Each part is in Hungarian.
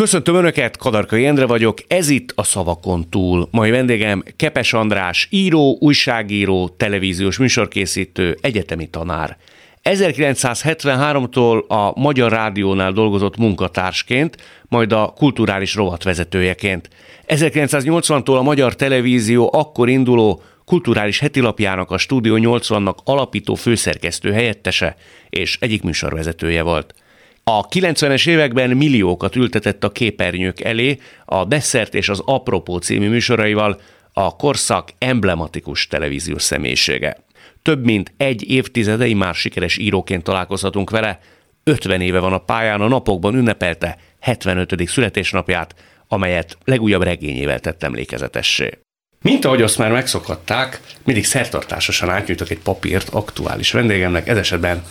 Köszöntöm Önöket, Kadarkai Endre vagyok, ez itt a Szavakon túl. Mai vendégem Kepes András, író, újságíró, televíziós műsorkészítő, egyetemi tanár. 1973-tól a Magyar Rádiónál dolgozott munkatársként, majd a kulturális rovat vezetőjeként. 1980-tól a Magyar Televízió akkor induló kulturális hetilapjának a Stúdió 80-nak alapító főszerkesztő helyettese és egyik műsorvezetője volt. A 90-es években milliókat ültetett a képernyők elé a Desszert és az Apropó című műsoraival a korszak emblematikus televíziós személyisége. Több mint egy évtizedei már sikeres íróként találkozhatunk vele, 50 éve van a pályán, a napokban ünnepelte 75. születésnapját, amelyet legújabb regényével tett emlékezetessé. Mint ahogy azt már megszokhatták, mindig szertartásosan átnyújtok egy papírt aktuális vendégemnek, ez esetben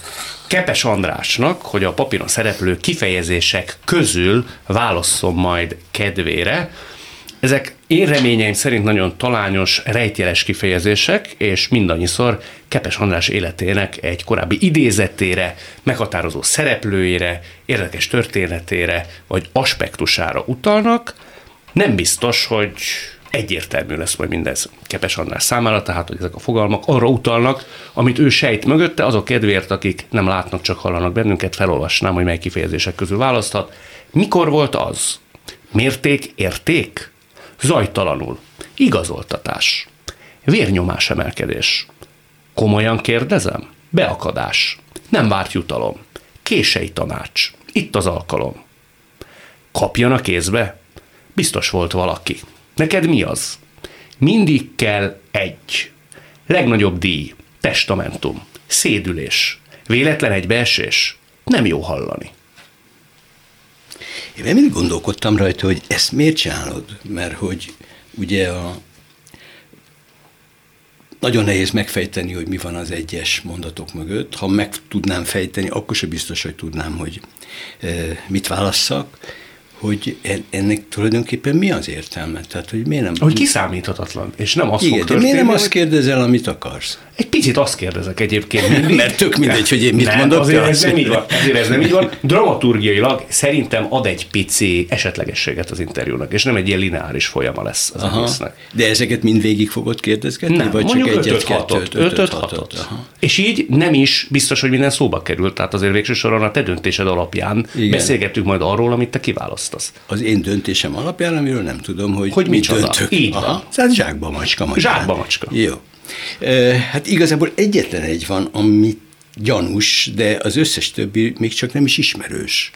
Kepes Andrásnak, hogy a papíron szereplő kifejezések közül válasszom majd kedvére. Ezek én reményeim szerint nagyon talányos, rejtjeles kifejezések, és mindannyiszor Kepes András életének egy korábbi idézetére, meghatározó szereplőjére, érdekes történetére vagy aspektusára utalnak. Nem biztos, hogy egyértelmű lesz majd mindez Kepes András számára, tehát hogy ezek a fogalmak arra utalnak, amit ő sejt mögötte, azok kedvéért, akik nem látnak, csak hallanak bennünket, felolvasnám, hogy mely kifejezések közül választhat. Mikor volt az? Mérték, érték? Zajtalanul. Igazoltatás. Vérnyomás emelkedés. Komolyan kérdezem? Beakadás. Nem várt jutalom. Kései tanács. Itt az alkalom. Kapjon a kézbe? Biztos volt valaki. Neked mi az? Mindig kell egy. Legnagyobb díj. Testamentum. Szédülés. Véletlen egy beesés. Nem jó hallani. Én mindig gondolkodtam rajta, hogy ezt miért csinálod, mert hogy ugye a, nagyon nehéz megfejteni, hogy mi van az egyes mondatok mögött. Ha meg tudnám fejteni, akkor sem biztos, hogy tudnám, hogy e, mit válasszak hogy ennek tulajdonképpen mi az értelme? Tehát, hogy miért nem... Hogy kiszámíthatatlan, és nem azt Igen, fog történni, miért nem azt kérdezel, amit akarsz? Egy picit azt kérdezek egyébként mindig. Mert tök mindegy, hogy én mit nem, mondok. Azért ez nem így van. Azért ez nem így van. Dramaturgiailag szerintem ad egy pici esetlegességet az interjúnak, és nem egy ilyen lineáris folyama lesz az Aha. egésznek. De ezeket mind végig fogod kérdezgetni? Nem, vagy csak egyet, kettőt, ötöt, hatot. És így nem is biztos, hogy minden szóba került. Tehát azért végső soron a te döntésed alapján Igen. beszélgetünk majd arról, amit te kiválasztasz. Az én döntésem alapján, amiről nem tudom, hogy, hogy mit döntök. Így van. Tehát zsákba macska. Zsákba macska. Jó. Hát igazából egyetlen egy van, ami gyanús, de az összes többi még csak nem is ismerős.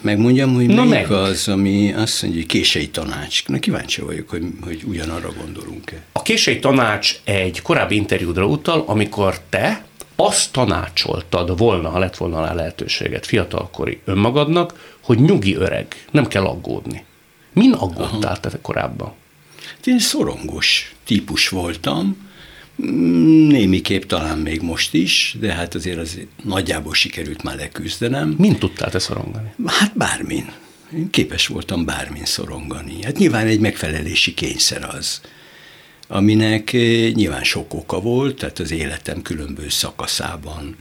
Megmondjam, hogy Na melyik meg. az, ami azt mondja, hogy kései tanács. Na kíváncsi vagyok, hogy, hogy ugyanarra gondolunk-e. A kései tanács egy korábbi interjúdra utal, amikor te azt tanácsoltad volna, ha lett volna rá lehetőséget fiatalkori önmagadnak, hogy nyugi öreg, nem kell aggódni. Min aggódtál te korábban? Én szorongos típus voltam, némiképp talán még most is, de hát azért az nagyjából sikerült már leküzdenem. Mint tudtál te szorongani? Hát bármin. Én képes voltam bármin szorongani. Hát nyilván egy megfelelési kényszer az, aminek eh, nyilván sok oka volt, tehát az életem különböző szakaszában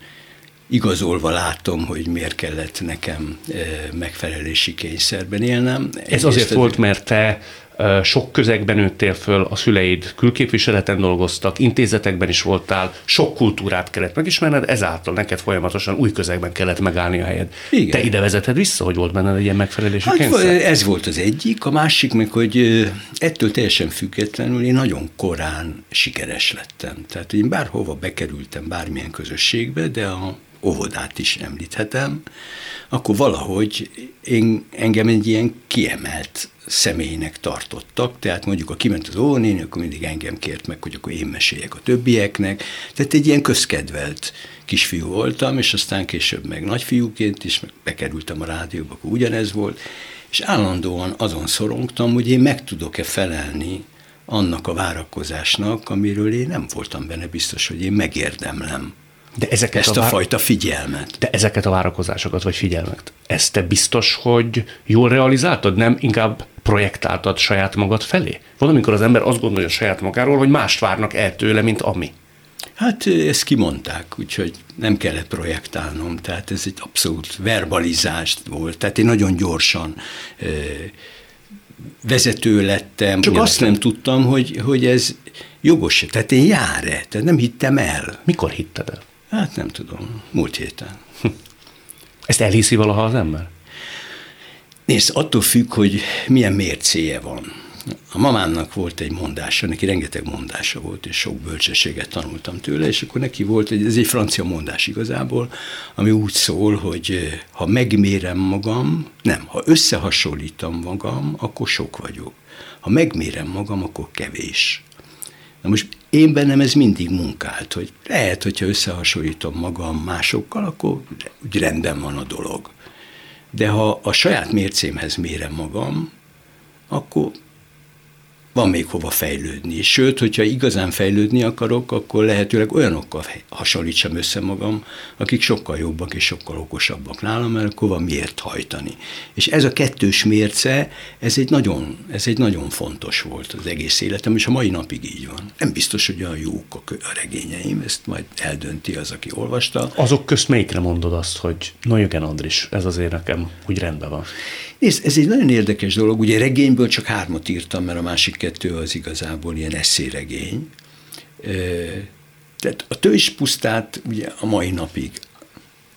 igazolva látom, hogy miért kellett nekem eh, megfelelési kényszerben élnem. Ez azért volt, mert te sok közegben nőttél föl, a szüleid külképviseleten dolgoztak, intézetekben is voltál, sok kultúrát kellett megismerned, ezáltal neked folyamatosan új közegben kellett megállni a helyed. Igen. Te ide vezeted vissza, hogy volt benned egy ilyen megfelelési hát, kényszer? Ez volt az egyik, a másik meg, hogy ettől teljesen függetlenül én nagyon korán sikeres lettem. Tehát én bárhova bekerültem, bármilyen közösségbe, de a óvodát is említhetem, akkor valahogy én, engem egy ilyen kiemelt személynek tartottak, tehát mondjuk, ha kiment az óvónéni, akkor mindig engem kért meg, hogy akkor én meséljek a többieknek. Tehát egy ilyen közkedvelt kisfiú voltam, és aztán később meg nagyfiúként is, meg bekerültem a rádióba, akkor ugyanez volt. és állandóan azon szorongtam, hogy én meg tudok-e felelni annak a várakozásnak, amiről én nem voltam benne biztos, hogy én megérdemlem. De ezeket ezt a, vár... a fajta figyelmet. De ezeket a várakozásokat vagy figyelmet, ezt te biztos, hogy jól realizáltad, nem inkább projektáltad saját magad felé? Van, amikor az ember azt gondolja saját magáról, hogy mást várnak el tőle, mint ami. Hát ezt kimondták, úgyhogy nem kellett projektálnom, tehát ez egy abszolút verbalizást volt, tehát én nagyon gyorsan vezető lettem, csak azt nem tudtam, hogy, hogy ez jogos, tehát én jár-e, tehát nem hittem el. Mikor hitted el? Hát nem tudom, múlt héten. Ezt elhiszi valaha az ember? Nézd, attól függ, hogy milyen mércéje van. A mamámnak volt egy mondása, neki rengeteg mondása volt, és sok bölcsességet tanultam tőle, és akkor neki volt, egy, ez egy francia mondás igazából, ami úgy szól, hogy eh, ha megmérem magam, nem, ha összehasonlítom magam, akkor sok vagyok. Ha megmérem magam, akkor kevés. Na most én bennem ez mindig munkált, hogy lehet, hogyha összehasonlítom magam másokkal, akkor úgy rendben van a dolog. De ha a saját mércémhez mérem magam, akkor van még hova fejlődni. Sőt, hogyha igazán fejlődni akarok, akkor lehetőleg olyanokkal hasonlítsam össze magam, akik sokkal jobbak és sokkal okosabbak nálam, mert akkor van miért hajtani. És ez a kettős mérce, ez egy nagyon, ez egy nagyon fontos volt az egész életem, és a mai napig így van. Nem biztos, hogy olyan jók a regényeim, ezt majd eldönti az, aki olvasta. Azok közt melyikre mondod azt, hogy na igen, Andris, ez azért nekem úgy rendben van? Nézd, ez egy nagyon érdekes dolog. Ugye regényből csak hármat írtam, mert a másik kettő az igazából ilyen eszéregény. Tehát a pusztát ugye a mai napig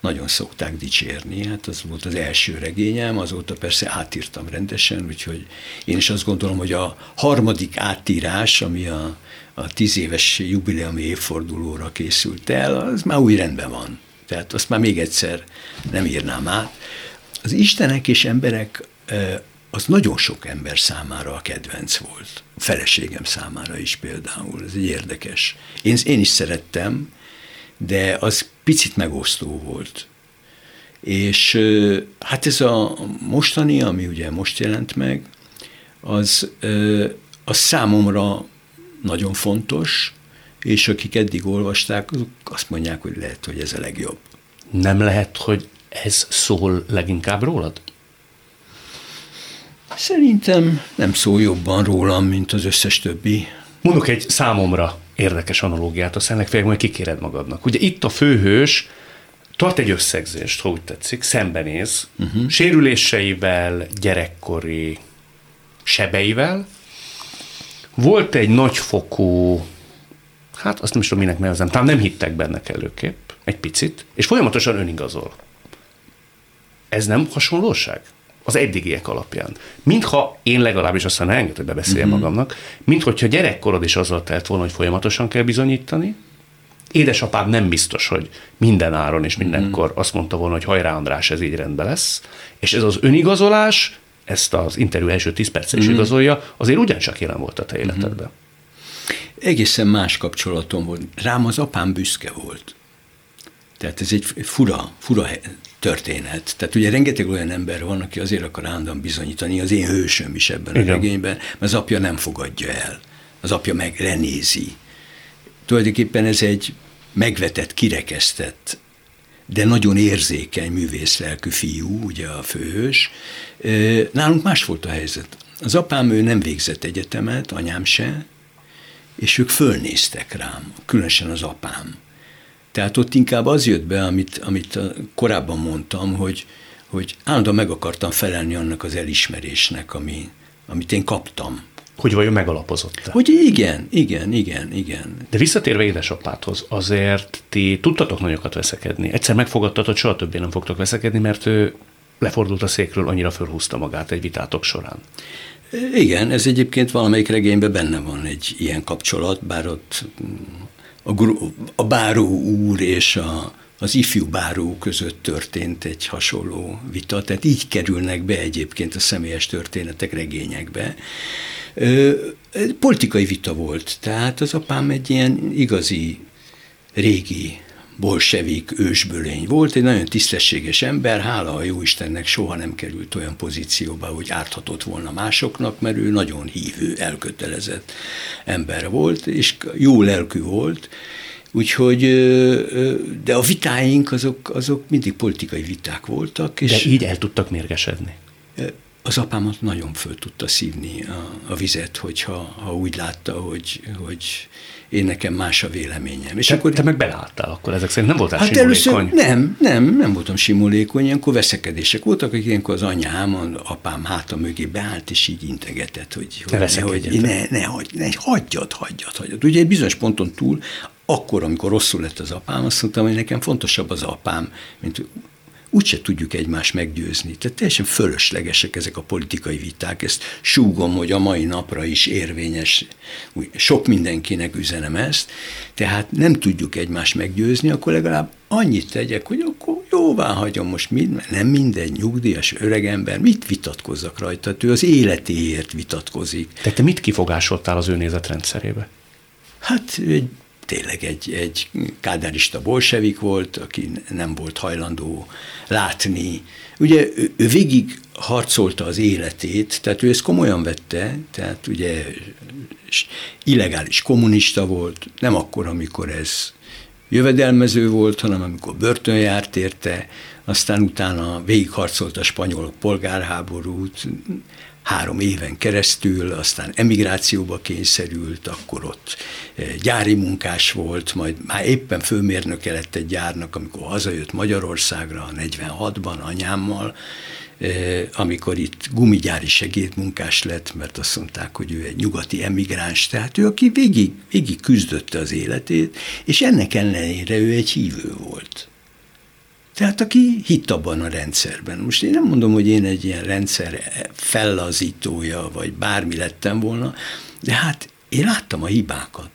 nagyon szokták dicsérni, hát az volt az első regényem, azóta persze átírtam rendesen, úgyhogy én is azt gondolom, hogy a harmadik átírás, ami a, a tíz éves jubileumi évfordulóra készült el, az már új rendben van. Tehát azt már még egyszer nem írnám át. Az istenek és emberek az nagyon sok ember számára a kedvenc volt. A feleségem számára is például, ez egy érdekes. Én, én is szerettem, de az picit megosztó volt. És hát ez a mostani, ami ugye most jelent meg, az, az számomra nagyon fontos, és akik eddig olvasták, azok azt mondják, hogy lehet, hogy ez a legjobb. Nem lehet, hogy ez szól leginkább rólad? Szerintem nem szól jobban rólam, mint az összes többi. Mondok egy számomra érdekes analógiát, aztán legfeljebb majd kikéred magadnak. Ugye itt a főhős tart egy összegzést, ha úgy tetszik, szembenéz, uh-huh. sérüléseivel, gyerekkori sebeivel. Volt egy nagyfokú, hát azt nem is tudom, minek nevezem, talán nem hittek benne kellőképp, egy picit, és folyamatosan önigazol. Ez nem hasonlóság? Az eddigiek alapján. Mintha én legalábbis aztán engedte hogy bebeszéljem uh-huh. magamnak, minthogyha gyerekkorod is azzal telt volna, hogy folyamatosan kell bizonyítani, édesapád nem biztos, hogy minden áron és mindenkor uh-huh. azt mondta volna, hogy hajrá András, ez így rendben lesz, és ez az önigazolás, ezt az interjú első tíz percet is uh-huh. igazolja, azért ugyancsak jelen volt a te életedben. Uh-huh. Egészen más kapcsolatom volt. Rám az apám büszke volt. Tehát ez egy fura, fura történet. Tehát ugye rengeteg olyan ember van, aki azért akar állandóan bizonyítani, az én hősöm is ebben Igen. a regényben, mert az apja nem fogadja el. Az apja meg lenézi. Tulajdonképpen ez egy megvetett, kirekesztett, de nagyon érzékeny művészlelkű fiú, ugye a főhős. Nálunk más volt a helyzet. Az apám ő nem végzett egyetemet, anyám se, és ők fölnéztek rám, különösen az apám. Tehát ott inkább az jött be, amit, amit korábban mondtam, hogy, hogy állandóan meg akartam felelni annak az elismerésnek, ami, amit én kaptam. Hogy vajon megalapozott -e? Hogy igen, igen, igen, igen. De visszatérve édesapáthoz, azért ti tudtatok nagyokat veszekedni. Egyszer megfogadtad, hogy soha többé nem fogtok veszekedni, mert ő lefordult a székről, annyira fölhúzta magát egy vitátok során. Igen, ez egyébként valamelyik regényben benne van egy ilyen kapcsolat, bár ott a, a báró úr és a, az ifjú báró között történt egy hasonló vita, tehát így kerülnek be egyébként a személyes történetek regényekbe. Politikai vita volt, tehát az apám egy ilyen igazi régi bolsevik ősbölény volt, egy nagyon tisztességes ember, hála a jó Istennek soha nem került olyan pozícióba, hogy árthatott volna másoknak, mert ő nagyon hívő, elkötelezett ember volt, és jó lelkű volt, Úgyhogy, de a vitáink azok, azok mindig politikai viták voltak. És de így el tudtak mérgesedni? Az apámat nagyon föl tudta szívni a, a vizet, hogyha ha úgy látta, hogy, hogy én nekem más a véleményem. És te, akkor, te meg beleálltál akkor ezek szerint, nem voltál hát simulékony? Először nem, nem, nem voltam simulékony, ilyenkor veszekedések voltak, hogy ilyenkor az anyám, az apám háta mögé beállt, és így integetett, hogy, hogy, ne, hogy ne, ne, hagy, ne, hagyjad, hagyjad, hagyjad. Ugye egy bizonyos ponton túl, akkor, amikor rosszul lett az apám, azt mondtam, hogy nekem fontosabb az apám, mint úgyse tudjuk egymást meggyőzni. Tehát teljesen fölöslegesek ezek a politikai viták. Ezt súgom, hogy a mai napra is érvényes, sok mindenkinek üzenem ezt, tehát nem tudjuk egymást meggyőzni, akkor legalább annyit tegyek, hogy akkor jóvá hagyom most mind, mert nem minden nyugdíjas öregember, mit vitatkozzak rajta? Ő az életéért vitatkozik. Tehát te mit kifogásoltál az ő nézetrendszerébe? Hát egy tényleg egy, egy kádárista bolsevik volt, aki nem volt hajlandó látni. Ugye ő, végig harcolta az életét, tehát ő ezt komolyan vette, tehát ugye illegális kommunista volt, nem akkor, amikor ez jövedelmező volt, hanem amikor börtön járt érte, aztán utána végigharcolt a spanyol polgárháborút, három éven keresztül, aztán emigrációba kényszerült, akkor ott eh, gyári munkás volt, majd már éppen főmérnöke lett egy gyárnak, amikor hazajött Magyarországra 46-ban anyámmal, eh, amikor itt gumigyári segédmunkás lett, mert azt mondták, hogy ő egy nyugati emigráns, tehát ő, aki végig, végig küzdötte az életét, és ennek ellenére ő egy hívő volt. Tehát aki hitt abban a rendszerben. Most én nem mondom, hogy én egy ilyen rendszer fellazítója, vagy bármi lettem volna, de hát én láttam a hibákat.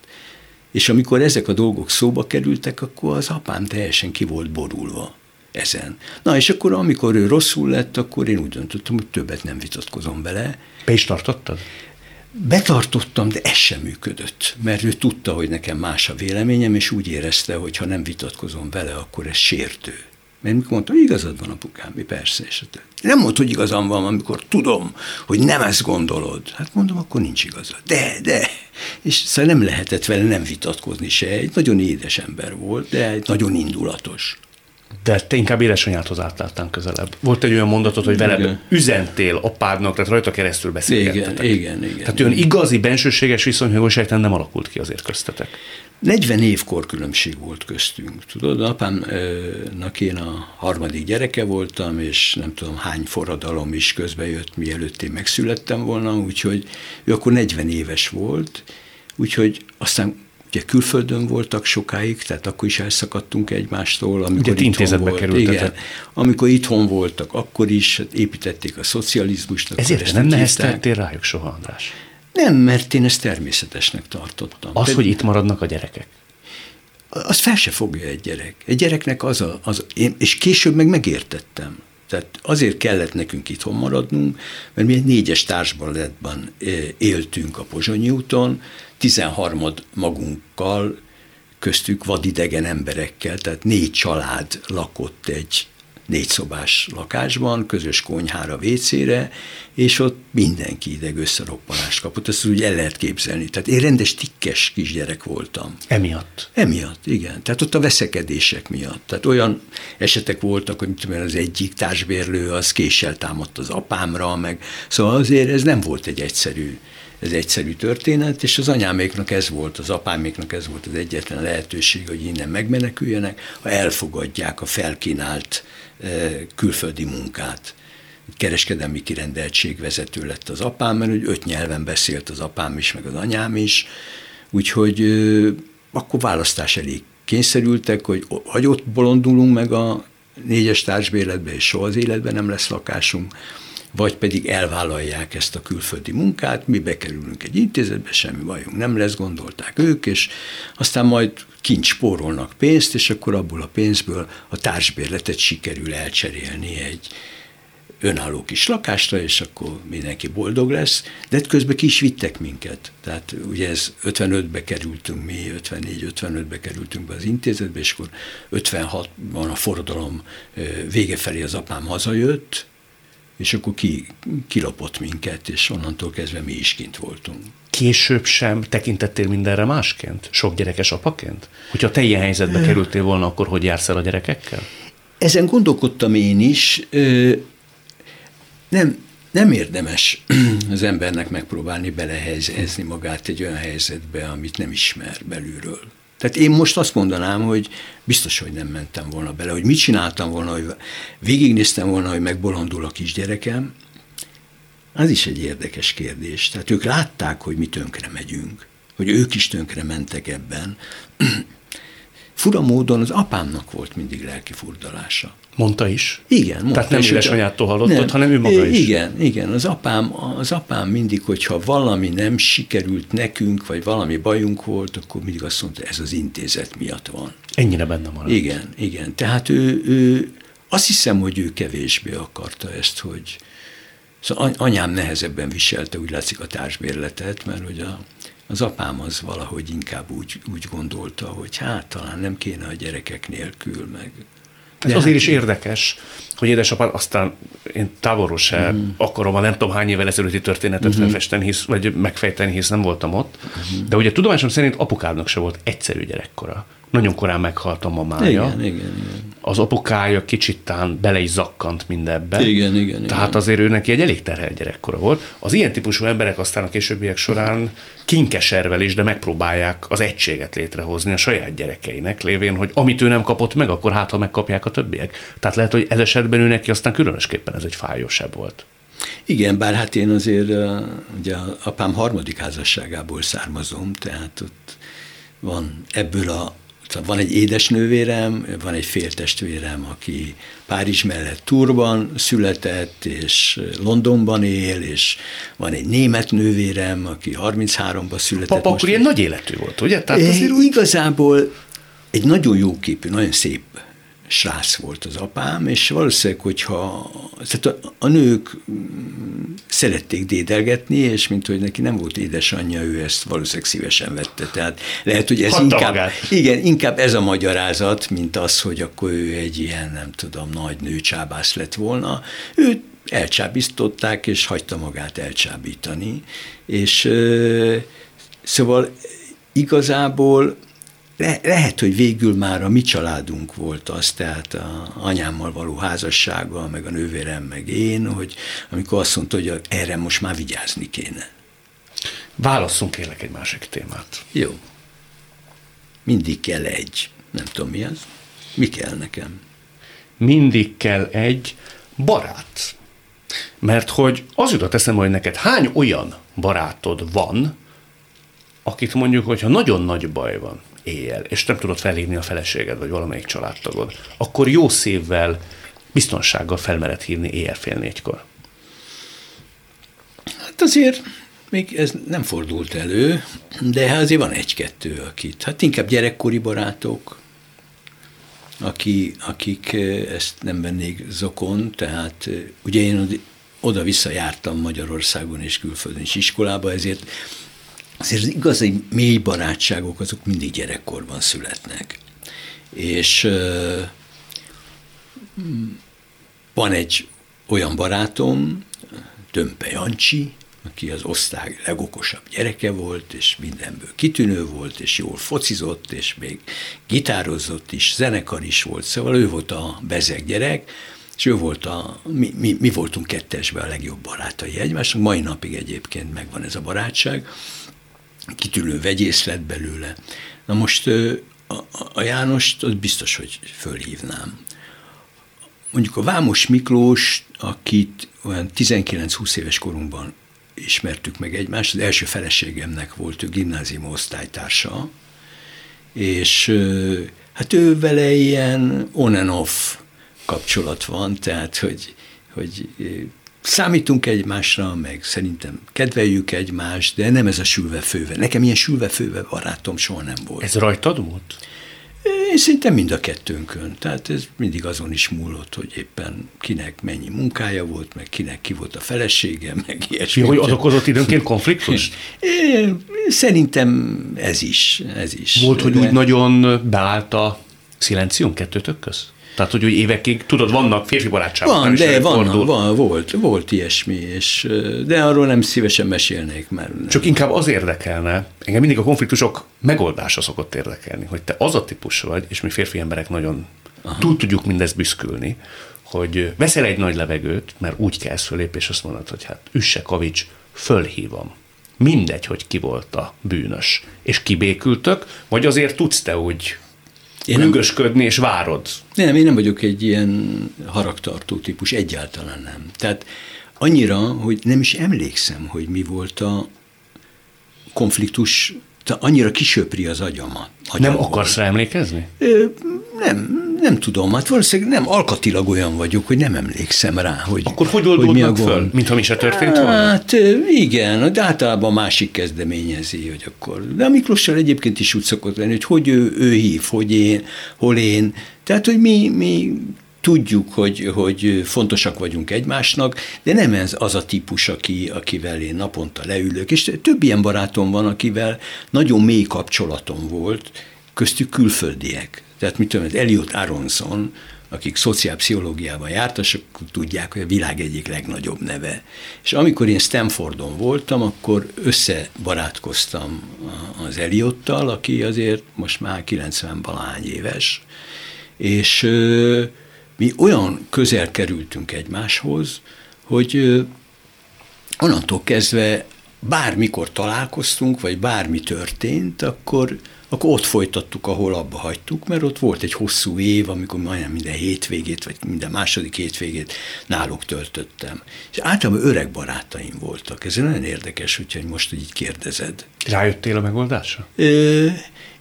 És amikor ezek a dolgok szóba kerültek, akkor az apám teljesen ki volt borulva ezen. Na és akkor, amikor ő rosszul lett, akkor én úgy döntöttem, hogy többet nem vitatkozom vele. Be is tartottad? Betartottam, de ez sem működött, mert ő tudta, hogy nekem más a véleményem, és úgy érezte, hogy ha nem vitatkozom vele, akkor ez sértő. Mert mikor mondta, hogy igazad van apukám, mi persze, és nem mondta, hogy igazam van, amikor tudom, hogy nem ezt gondolod. Hát mondom, akkor nincs igazad. De, de. És szóval nem lehetett vele nem vitatkozni se. Egy nagyon édes ember volt, de egy nagyon indulatos. De te inkább édesanyádhoz átláttam közelebb. Volt egy olyan mondatot, hogy vele igen. üzentél apádnak, tehát rajta keresztül beszélgettetek. Igen, igen, igen. Tehát olyan igazi, bensőséges viszony, hogy nem alakult ki azért köztetek. 40 év korkülönbség volt köztünk. Tudod, apámnak én a harmadik gyereke voltam, és nem tudom hány forradalom is közbe jött, mielőtt én megszülettem volna, úgyhogy ő akkor 40 éves volt, úgyhogy aztán ugye külföldön voltak sokáig, tehát akkor is elszakadtunk egymástól. Amikor ugye intézetbe volt, igen, amikor itthon voltak, akkor is hát építették a szocializmust. Ezért nem neheztettél rájuk soha, András? Nem, mert én ezt természetesnek tartottam. Az, Te, hogy itt maradnak a gyerekek? Az fel se fogja egy gyerek. Egy gyereknek az a, az, én, és később meg megértettem. Tehát azért kellett nekünk itthon maradnunk, mert mi egy négyes társbaletban éltünk a Pozsonyi úton, 13 magunkkal, köztük vadidegen emberekkel, tehát négy család lakott egy négyszobás lakásban, közös konyhára, vécére, és ott mindenki ideg összeroppanást kapott. Ezt úgy el lehet képzelni. Tehát én rendes tikkes kisgyerek voltam. Emiatt? Emiatt, igen. Tehát ott a veszekedések miatt. Tehát olyan esetek voltak, hogy tudom, az egyik társbérlő az késsel támadt az apámra, meg szóval azért ez nem volt egy egyszerű ez egyszerű történet, és az anyáméknak ez volt, az apáméknak ez volt az egyetlen lehetőség, hogy innen megmeneküljenek, ha elfogadják a felkínált külföldi munkát. Kereskedelmi kirendeltség vezető lett az apám, mert hogy öt nyelven beszélt az apám is, meg az anyám is, úgyhogy akkor választás elég kényszerültek, hogy vagy ott bolondulunk meg a négyes társbéletbe, és soha az életben nem lesz lakásunk, vagy pedig elvállalják ezt a külföldi munkát, mi bekerülünk egy intézetbe, semmi bajunk nem lesz, gondolták ők, és aztán majd kint spórolnak pénzt, és akkor abból a pénzből a társbérletet sikerül elcserélni egy önálló kis lakásra, és akkor mindenki boldog lesz, de hát közben ki is vittek minket. Tehát ugye ez 55-be kerültünk mi, 54-55-be kerültünk be az intézetbe, és akkor 56-ban a forradalom vége felé az apám hazajött, és akkor ki, kilopott minket, és onnantól kezdve mi is kint voltunk. Később sem tekintettél mindenre másként? Sok gyerekes apaként? Hogyha te ilyen helyzetbe kerültél volna, akkor hogy jársz el a gyerekekkel? Ezen gondolkodtam én is. Nem, nem érdemes az embernek megpróbálni belehelyezni magát egy olyan helyzetbe, amit nem ismer belülről. Tehát én most azt mondanám, hogy biztos, hogy nem mentem volna bele, hogy mit csináltam volna, hogy végignéztem volna, hogy megbolondul a kisgyerekem, az is egy érdekes kérdés. Tehát ők látták, hogy mi tönkre megyünk, hogy ők is tönkre mentek ebben. Fura módon az apámnak volt mindig lelki furdalása. Mondta is? Igen. Mondta Tehát nem édesanyától hallottad, nem, hanem ő maga is. Igen, igen. Az apám, az apám mindig, hogyha valami nem sikerült nekünk, vagy valami bajunk volt, akkor mindig azt mondta, ez az intézet miatt van. Ennyire benne maradt. Igen, igen. Tehát ő, ő azt hiszem, hogy ő kevésbé akarta ezt, hogy Szóval anyám nehezebben viselte, úgy látszik a társbérletet, mert hogy a, az apám az valahogy inkább úgy, úgy gondolta, hogy hát talán nem kéne a gyerekek nélkül, meg ez azért is érdekes, hogy édesapád, aztán én távolról se mm. akarom a nem tudom hány évvel ezelőtti történetet mm-hmm. felfesteni, hisz, vagy megfejteni, hisz nem voltam ott. Mm-hmm. De ugye tudomásom szerint apukádnak se volt egyszerű gyerekkora. Nagyon korán meghalt a mamája. Igen, igen, igen. Az apukája kicsittán bele is zakkant mindebbe. Igen, igen. Tehát igen. azért ő neki egy elég terhelt gyerekkora volt. Az ilyen típusú emberek aztán a későbbiek során kinkeservel is, de megpróbálják az egységet létrehozni a saját gyerekeinek, lévén, hogy amit ő nem kapott meg, akkor hát, ha megkapják a többiek. Tehát lehet, hogy ez esetben ő neki aztán különösképpen ez egy fájósebb volt. Igen, bár hát én azért ugye apám harmadik házasságából származom, tehát ott van ebből a van egy édesnővérem, van egy féltestvérem, aki Párizs mellett Turban született, és Londonban él, és van egy német nővérem, aki 33-ban született. Papa akkor ilyen nagy életű volt, ugye? Tehát azért úgy... Igazából egy nagyon jó képű, nagyon szép srác volt az apám, és valószínűleg, hogyha tehát a, a nők szerették dédelgetni, és mint hogy neki nem volt édesanyja, ő ezt valószínűleg szívesen vette. Tehát lehet, hogy ez inkább, igen, inkább ez a magyarázat, mint az, hogy akkor ő egy ilyen, nem tudom, nagy nőcsábász lett volna. Őt elcsábították, és hagyta magát elcsábítani. És szóval igazából le, lehet, hogy végül már a mi családunk volt az, tehát a anyámmal való házassága, meg a nővérem, meg én, hogy amikor azt mondta, hogy erre most már vigyázni kéne. Válasszunk kérlek egy másik témát. Jó. Mindig kell egy. Nem tudom mi az. Mi kell nekem? Mindig kell egy barát. Mert hogy az jutott eszembe, hogy neked hány olyan barátod van, akit mondjuk, hogyha nagyon nagy baj van, éjjel, és nem tudod felhívni a feleséged, vagy valamelyik családtagod, akkor jó szívvel, biztonsággal felmered hívni éjjel fél négykor. Hát azért még ez nem fordult elő, de azért van egy-kettő, akit, hát inkább gyerekkori barátok, aki, akik ezt nem vennék zokon, tehát ugye én oda-vissza jártam Magyarországon és külföldön is iskolába, ezért azért az igazi mély barátságok azok mindig gyerekkorban születnek. És van egy olyan barátom, Tömpe Jancsi, aki az osztály legokosabb gyereke volt, és mindenből kitűnő volt, és jól focizott, és még gitározott is, zenekar is volt, szóval ő volt a bezeg gyerek, és ő volt a, mi, mi, mi voltunk kettesben a legjobb barátai egymásnak, mai napig egyébként megvan ez a barátság, kitűnő vegyész lett belőle. Na most a, a Jánost az biztos, hogy fölhívnám. Mondjuk a Vámos Miklós, akit olyan 19-20 éves korunkban ismertük meg egymást, az első feleségemnek volt ő gimnázium osztálytársa, és hát ő vele ilyen on and off kapcsolat van, tehát hogy, hogy számítunk egymásra, meg szerintem kedveljük egymást, de nem ez a sülve főve. Nekem ilyen sülve főve barátom soha nem volt. Ez rajtad volt? Én szerintem mind a kettőnkön. Tehát ez mindig azon is múlott, hogy éppen kinek mennyi munkája volt, meg kinek ki volt a felesége, meg ilyesmi. Hogy az okozott időnként konfliktus? Szerintem ez is, ez is. Volt, hogy De... úgy nagyon beállt a szilencium kettőtök köz? Tehát, hogy, évekig, tudod, vannak férfi barátságok. Van, de van, van, volt, volt ilyesmi, és, de arról nem szívesen mesélnék már. Nem. Csak inkább az érdekelne, engem mindig a konfliktusok megoldása szokott érdekelni, hogy te az a típus vagy, és mi férfi emberek nagyon Aha. túl tudjuk mindezt büszkülni, hogy veszel egy nagy levegőt, mert úgy kelsz fölép, és azt mondod, hogy hát üsse kavics, fölhívom. Mindegy, hogy ki volt a bűnös. És kibékültök, vagy azért tudsz te úgy én Lügösködni, és várod. Nem, én nem vagyok egy ilyen haragtartó típus, egyáltalán nem. Tehát annyira, hogy nem is emlékszem, hogy mi volt a konfliktus, annyira kisöpri az agyamat. Nem akarsz rá emlékezni? Ö, nem, nem tudom, hát valószínűleg nem, alkatilag olyan vagyok, hogy nem emlékszem rá, hogy Akkor hogy oldódnak föl? Mintha mi se történt volna? Hát igen, de általában másik kezdeményezi, hogy akkor, de a Miklossal egyébként is úgy szokott lenni, hogy hogy ő, ő hív, hogy én, hol én, tehát, hogy mi, mi tudjuk, hogy, hogy fontosak vagyunk egymásnak, de nem ez az a típus, aki, akivel én naponta leülök. És több ilyen barátom van, akivel nagyon mély kapcsolatom volt, köztük külföldiek. Tehát mit tudom, Eliot Aronson, akik szociálpszichológiában jártak, tudják, hogy a világ egyik legnagyobb neve. És amikor én Stanfordon voltam, akkor összebarátkoztam az Eliottal, aki azért most már 90 valahány éves, és mi olyan közel kerültünk egymáshoz, hogy onnantól kezdve bármikor találkoztunk, vagy bármi történt, akkor akkor ott folytattuk, ahol abba hagytuk, mert ott volt egy hosszú év, amikor majdnem minden hétvégét, vagy minden második hétvégét náluk töltöttem. És általában öreg barátaim voltak. Ez nagyon érdekes, hogy most így kérdezed. Rájöttél a megoldásra? Ö,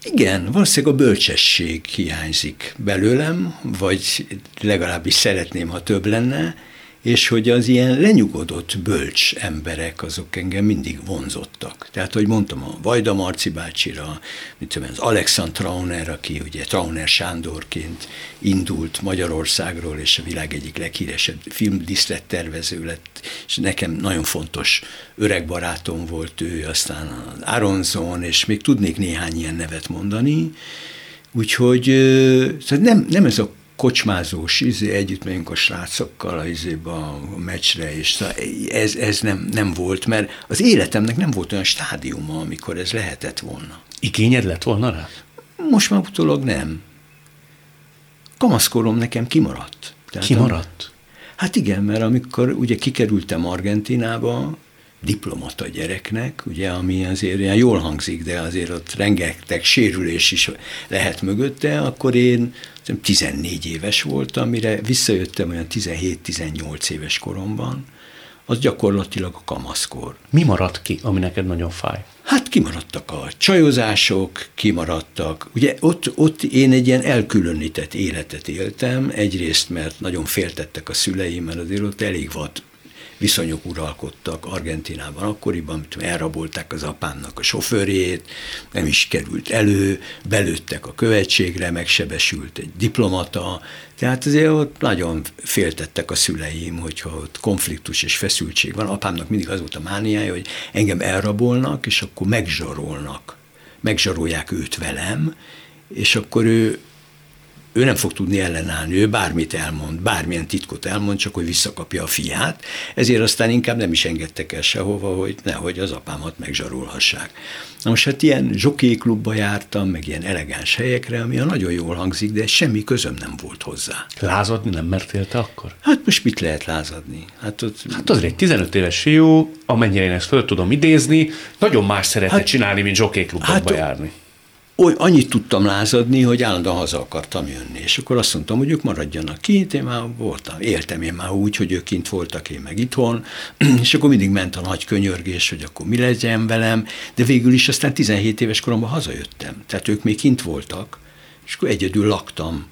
igen, valószínűleg a bölcsesség hiányzik belőlem, vagy legalábbis szeretném, ha több lenne, és hogy az ilyen lenyugodott, bölcs emberek, azok engem mindig vonzottak. Tehát, hogy mondtam, a Vajda Marci bácsira, mit tudom, az Alexand Trauner, aki ugye Trauner Sándorként indult Magyarországról, és a világ egyik leghíresebb tervező lett, és nekem nagyon fontos öreg barátom volt ő, aztán az Aronzon, és még tudnék néhány ilyen nevet mondani, Úgyhogy szóval nem, nem ez a kocsmázós, izé, együtt megyünk a srácokkal a, izébe, a meccsre, és ez, ez nem, nem volt, mert az életemnek nem volt olyan stádiuma, amikor ez lehetett volna. Igényed lett volna rá? Most már utólag nem. Kamaszkorom nekem kimaradt. Tehát kimaradt? A, hát igen, mert amikor ugye kikerültem Argentinába, diplomata gyereknek, ugye, ami azért ilyen jól hangzik, de azért ott rengeteg sérülés is lehet mögötte, akkor én 14 éves voltam, mire visszajöttem olyan 17-18 éves koromban, az gyakorlatilag a kamaszkor. Mi maradt ki, ami neked nagyon fáj? Hát kimaradtak a csajozások, kimaradtak. Ugye ott, ott én egy ilyen elkülönített életet éltem, egyrészt, mert nagyon féltettek a szüleim, mert azért ott elég vad viszonyok uralkodtak Argentinában akkoriban, amit elrabolták az apámnak a sofőrjét, nem is került elő, belőttek a követségre, megsebesült egy diplomata, tehát azért ott nagyon féltettek a szüleim, hogyha ott konfliktus és feszültség van. Apámnak mindig az volt a mániája, hogy engem elrabolnak, és akkor megzsarolnak. Megzsarolják őt velem, és akkor ő ő nem fog tudni ellenállni, ő bármit elmond, bármilyen titkot elmond, csak hogy visszakapja a fiát, ezért aztán inkább nem is engedtek el sehova, hogy nehogy az apámat megzsarolhassák. Na most hát ilyen zsokéklubba jártam, meg ilyen elegáns helyekre, ami a nagyon jól hangzik, de semmi közöm nem volt hozzá. Lázadni nem mertél te akkor? Hát most mit lehet lázadni? Hát, ott... hát azért egy 15 éves fiú, amennyire én ezt föl tudom idézni, nagyon más szeretne hát, csinálni, mint zsokéklubba hát, járni oly, annyit tudtam lázadni, hogy állandóan haza akartam jönni. És akkor azt mondtam, hogy ők maradjanak kint, én már voltam, éltem én már úgy, hogy ők kint voltak, én meg itthon, és akkor mindig ment a nagy könyörgés, hogy akkor mi legyen velem, de végül is aztán 17 éves koromban hazajöttem. Tehát ők még kint voltak, és akkor egyedül laktam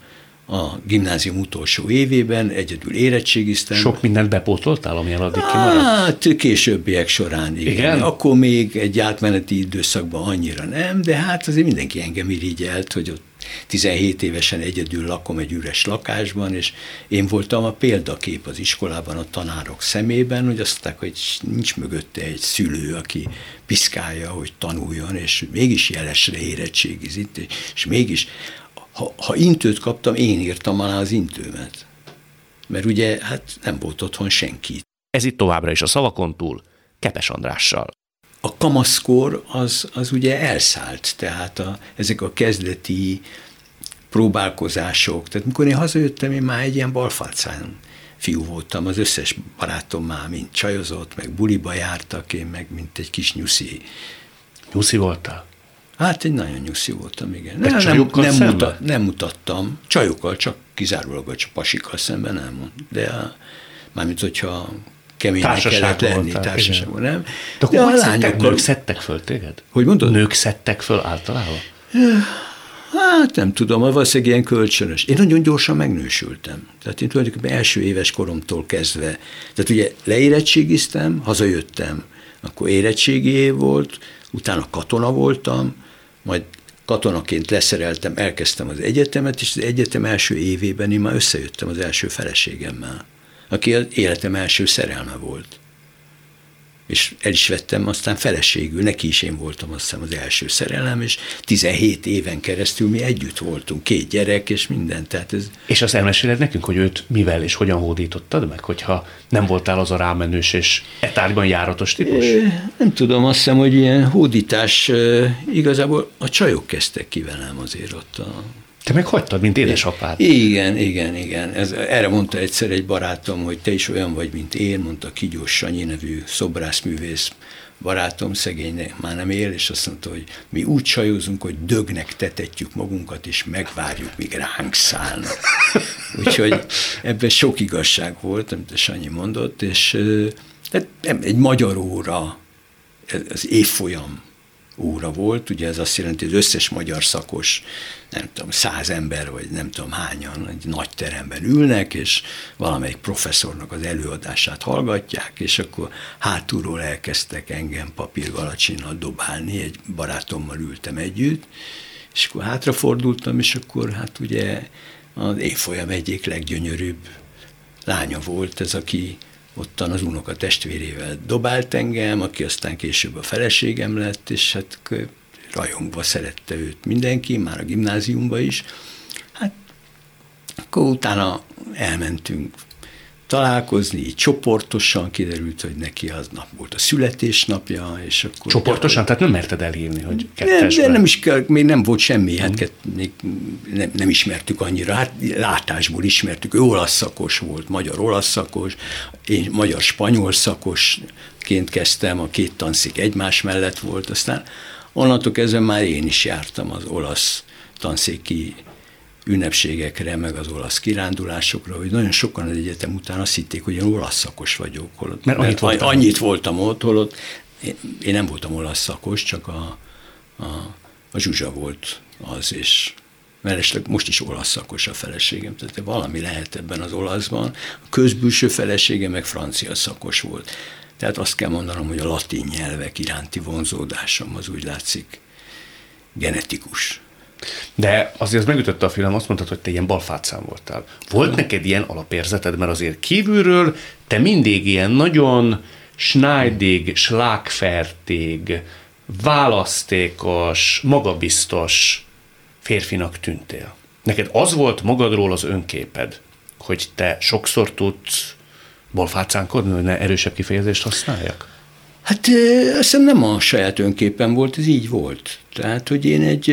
a gimnázium utolsó évében, egyedül érettségiztem. Sok mindent bepótoltál, ami addig kimaradt? Hát későbbiek során, igen. igen. Akkor még egy átmeneti időszakban annyira nem, de hát azért mindenki engem irigyelt, hogy ott 17 évesen egyedül lakom egy üres lakásban, és én voltam a példakép az iskolában a tanárok szemében, hogy azt mondták, hogy nincs mögötte egy szülő, aki piszkálja, hogy tanuljon, és mégis jelesre érettségizít, és mégis, ha, ha intőt kaptam, én írtam alá az intőmet. Mert ugye, hát nem volt otthon senki. Ez itt továbbra is a szavakon túl, Kepes Andrással a kamaszkor az, az ugye elszállt, tehát a, ezek a kezdeti próbálkozások. Tehát mikor én hazajöttem, én már egy ilyen balfácán fiú voltam, az összes barátom már mind csajozott, meg buliba jártak, én meg mint egy kis nyuszi. Nyuszi voltál? Hát egy nagyon nyuszi voltam, igen. Nem, nem, nem, muta, nem mutattam, csajokkal, csak kizárólag a pasikkal szemben nem. De a, mármint, hogyha keménynek kellett lenni, társaságban, nem? De akkor De a lányokkal... Nők szedtek föl téged? Hogy mondod? Nők szedtek föl általában? Hát nem tudom, valószínűleg ilyen kölcsönös. Én nagyon gyorsan megnősültem. Tehát én tulajdonképpen első éves koromtól kezdve. Tehát ugye leérettségiztem, hazajöttem, akkor érettségi év volt, utána katona voltam, majd katonaként leszereltem, elkezdtem az egyetemet, és az egyetem első évében én már összejöttem az első feleségemmel aki az életem első szerelme volt. És el is vettem aztán feleségül, neki is én voltam azt hiszem az első szerelem, és 17 éven keresztül mi együtt voltunk, két gyerek és minden. Tehát ez... És azt elmeséled nekünk, hogy őt mivel és hogyan hódítottad meg, hogyha nem voltál az a rámenős és etárgyban járatos típus? Nem tudom, azt hiszem, hogy ilyen hódítás igazából a csajok kezdtek ki velem azért ott a te meg hagytad, mint édesapád. Igen, igen, igen. Ez, erre mondta egyszer egy barátom, hogy te is olyan vagy, mint én, mondta Kigyós Sanyi nevű szobrászművész barátom, szegény már nem él, és azt mondta, hogy mi úgy csajozunk, hogy dögnek tetetjük magunkat, és megvárjuk, míg ránk szállnak. Úgyhogy ebben sok igazság volt, amit a Sanyi mondott, és hát egy magyar óra, az évfolyam óra volt, ugye ez azt jelenti, hogy az összes magyar szakos, nem tudom, száz ember, vagy nem tudom hányan egy nagy teremben ülnek, és valamelyik professzornak az előadását hallgatják, és akkor hátulról elkezdtek engem papírgalacsinnal dobálni, egy barátommal ültem együtt, és akkor hátrafordultam, és akkor hát ugye az évfolyam egyik leggyönyörűbb lánya volt ez, aki ottan az unoka testvérével dobált engem, aki aztán később a feleségem lett, és hát rajongva szerette őt mindenki, már a gimnáziumba is. Hát akkor utána elmentünk találkozni, így csoportosan kiderült, hogy neki az nap volt a születésnapja, és akkor... Csoportosan? Tehát nem merted elhívni, hogy kettesben? Nem, nem is még nem volt semmi, hát hmm. még nem, nem ismertük annyira, hát látásból ismertük, ő olasz szakos volt, magyar-olasz szakos, én magyar-spanyol szakosként kezdtem, a két tanszik egymás mellett volt, aztán onnantól kezdve már én is jártam az olasz tanszéki ünnepségekre, meg az olasz kirándulásokra, hogy nagyon sokan az egyetem után azt hitték, hogy én olasz szakos vagyok. Holott, mert annyit, mert voltam. annyit voltam ott, holott én, én nem voltam olasz szakos, csak a, a, a Zsuzsa volt az, és mellesleg most is olasz szakos a feleségem, tehát valami lehet ebben az olaszban. A közbülső felesége meg francia szakos volt. Tehát azt kell mondanom, hogy a latin nyelvek iránti vonzódásom az úgy látszik genetikus. De azért az megütötte a film, azt mondtad, hogy te ilyen balfácán voltál. Volt neked ilyen alapérzeted, mert azért kívülről te mindig ilyen nagyon schneidig, schlagfertig, választékos, magabiztos férfinak tűntél. Neked az volt magadról az önképed, hogy te sokszor tudsz balfácánkodni, hogy ne erősebb kifejezést használjak? Hát azt hiszem nem a saját önképpen volt, ez így volt. Tehát, hogy én egy,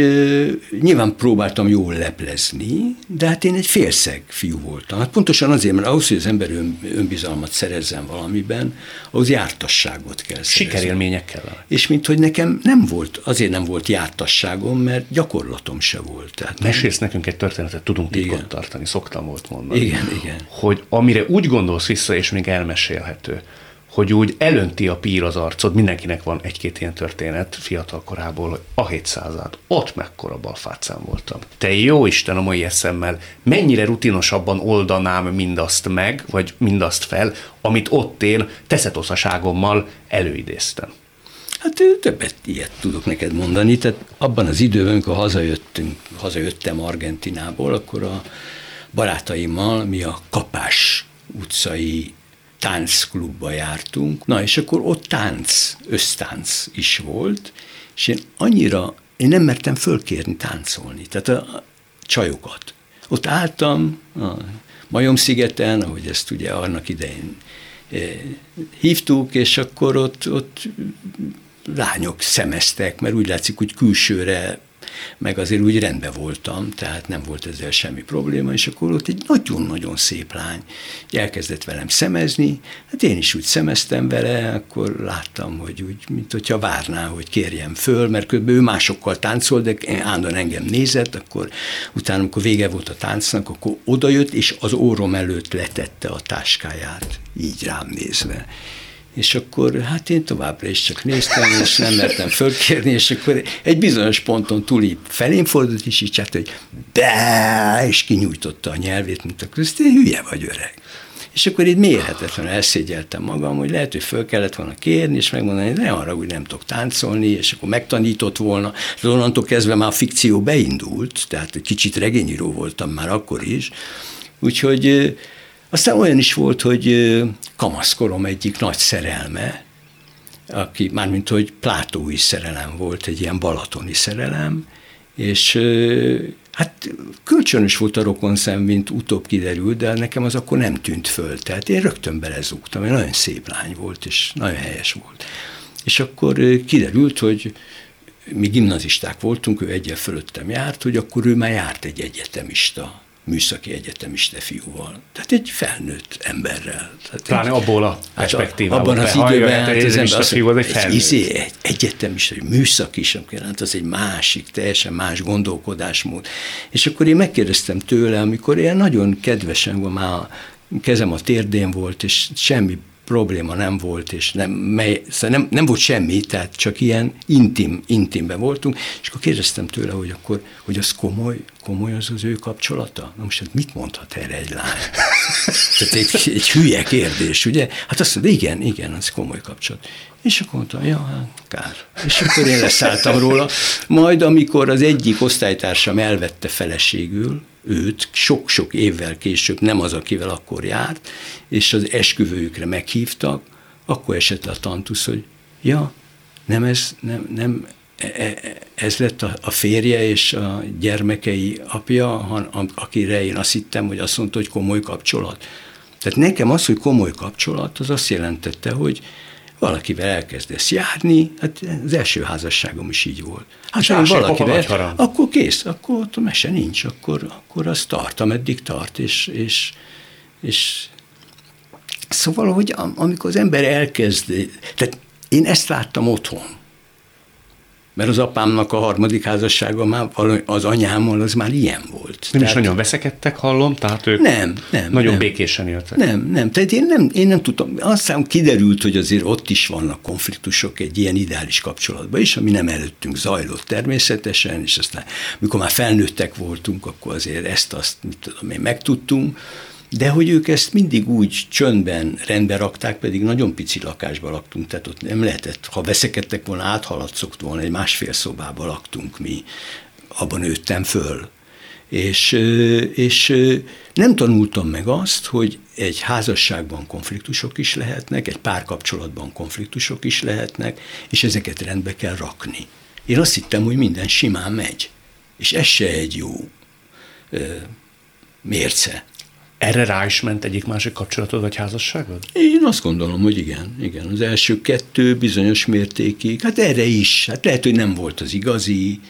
nyilván próbáltam jól leplezni, de hát én egy félszeg fiú voltam. Hát pontosan azért, mert ahhoz, hogy az ember ön, önbizalmat szerezzen valamiben, ahhoz jártasságot kell Sikerélmények kell. És mint hogy nekem nem volt, azért nem volt jártasságom, mert gyakorlatom se volt. Tehát Mesélsz nem... nekünk egy történetet, tudunk titkot tartani, szoktam volt mondani. Igen, igen. Hogy amire úgy gondolsz vissza, és még elmesélhető, hogy úgy elönti a pír az arcod, mindenkinek van egy-két ilyen történet fiatal korából, hogy a 700 ott mekkora balfácán voltam. Te jó Isten a mai eszemmel, mennyire rutinosabban oldanám mindazt meg, vagy mindazt fel, amit ott én teszetoszaságommal előidéztem. Hát többet ilyet tudok neked mondani. Tehát abban az időben, amikor hazajöttünk, hazajöttem Argentinából, akkor a barátaimmal mi a Kapás utcai táncklubba jártunk. Na, és akkor ott tánc, össztánc is volt, és én annyira, én nem mertem fölkérni táncolni, tehát a csajokat. Ott álltam a Majom-szigeten, ahogy ezt ugye annak idején eh, hívtuk, és akkor ott, ott lányok szemeztek, mert úgy látszik, hogy külsőre meg azért úgy rendben voltam, tehát nem volt ezzel semmi probléma, és akkor ott egy nagyon-nagyon szép lány elkezdett velem szemezni, hát én is úgy szemeztem vele, akkor láttam, hogy úgy, mint hogyha várná, hogy kérjem föl, mert kb. ő másokkal táncol, de állandóan engem nézett, akkor utána, amikor vége volt a táncnak, akkor odajött, és az órom előtt letette a táskáját, így rám nézve és akkor hát én továbbra is csak néztem, és nem mertem fölkérni, és akkor egy bizonyos ponton túli felén fordult, és így hát, hogy de, és kinyújtotta a nyelvét, mint a én hülye vagy öreg. És akkor itt mérhetetlenül elszégyeltem magam, hogy lehet, hogy föl kellett volna kérni, és megmondani, hogy ne arra, hogy nem tudok táncolni, és akkor megtanított volna. De onnantól kezdve már a fikció beindult, tehát egy kicsit regényíró voltam már akkor is, úgyhogy aztán olyan is volt, hogy kamaszkorom egyik nagy szerelme, aki mármint, hogy plátói szerelem volt, egy ilyen balatoni szerelem, és hát kölcsönös volt a rokonszem, mint utóbb kiderült, de nekem az akkor nem tűnt föl. Tehát én rögtön belezúgtam, egy nagyon szép lány volt, és nagyon helyes volt. És akkor kiderült, hogy mi gimnazisták voltunk, ő egyel fölöttem járt, hogy akkor ő már járt egy egyetemista műszaki egyetemiste fiúval. Tehát egy felnőtt emberrel. Tehát Pláne egy, abból a hát perspektívából. Hát abban az időben hát az ember azt, fiú, egy, egy, izé, egy egyetemista, egy műszaki is, hát az egy másik, teljesen más gondolkodásmód. És akkor én megkérdeztem tőle, amikor ilyen nagyon kedvesen van, már a kezem a térdén volt, és semmi probléma nem volt, és nem, mely, szóval nem, nem volt semmi, tehát csak ilyen intim, intimben voltunk, és akkor kérdeztem tőle, hogy akkor, hogy az komoly, komoly az az ő kapcsolata? Na most hát mit mondhat erre egy lány? tehát egy, egy hülye kérdés, ugye? Hát azt mondta, igen, igen, az komoly kapcsolat. És akkor mondta, ja, hát kár. És akkor én leszálltam róla. Majd amikor az egyik osztálytársam elvette feleségül, őt sok-sok évvel később, nem az, akivel akkor járt, és az esküvőjükre meghívtak, akkor esett a tantusz, hogy ja, nem ez, nem, nem e, e, ez lett a, férje és a gyermekei apja, akire én azt hittem, hogy azt mondta, hogy komoly kapcsolat. Tehát nekem az, hogy komoly kapcsolat, az azt jelentette, hogy valakivel elkezdesz járni, hát az első házasságom is így volt. Hát ha valakivel, akkor kész, akkor ott mese nincs, akkor, akkor az tart, ameddig tart, és, és, és szóval, hogy amikor az ember elkezd, tehát én ezt láttam otthon, mert az apámnak a harmadik házassága már az anyámmal az már ilyen volt. Nem tehát, is nagyon veszekedtek, hallom, tehát ők nem, nem, nagyon nem, békésen éltek. Nem, nem, tehát én nem, én nem tudtam, aztán kiderült, hogy azért ott is vannak konfliktusok egy ilyen ideális kapcsolatban is, ami nem előttünk zajlott természetesen, és aztán mikor már felnőttek voltunk, akkor azért ezt-azt, mit tudom én, megtudtunk, de hogy ők ezt mindig úgy csöndben rendbe rakták, pedig nagyon pici lakásban laktunk, tehát ott nem lehetett, ha veszekedtek volna, áthaladszok volna, egy másfél szobában laktunk mi, abban nőttem föl. És, és nem tanultam meg azt, hogy egy házasságban konfliktusok is lehetnek, egy párkapcsolatban konfliktusok is lehetnek, és ezeket rendbe kell rakni. Én azt hittem, hogy minden simán megy. És ez se egy jó mérce. Erre rá is ment egyik másik kapcsolatod vagy házasságod? Én azt gondolom, hogy igen. igen. Az első kettő bizonyos mértékig, hát erre is. Hát lehet, hogy nem volt az igazi,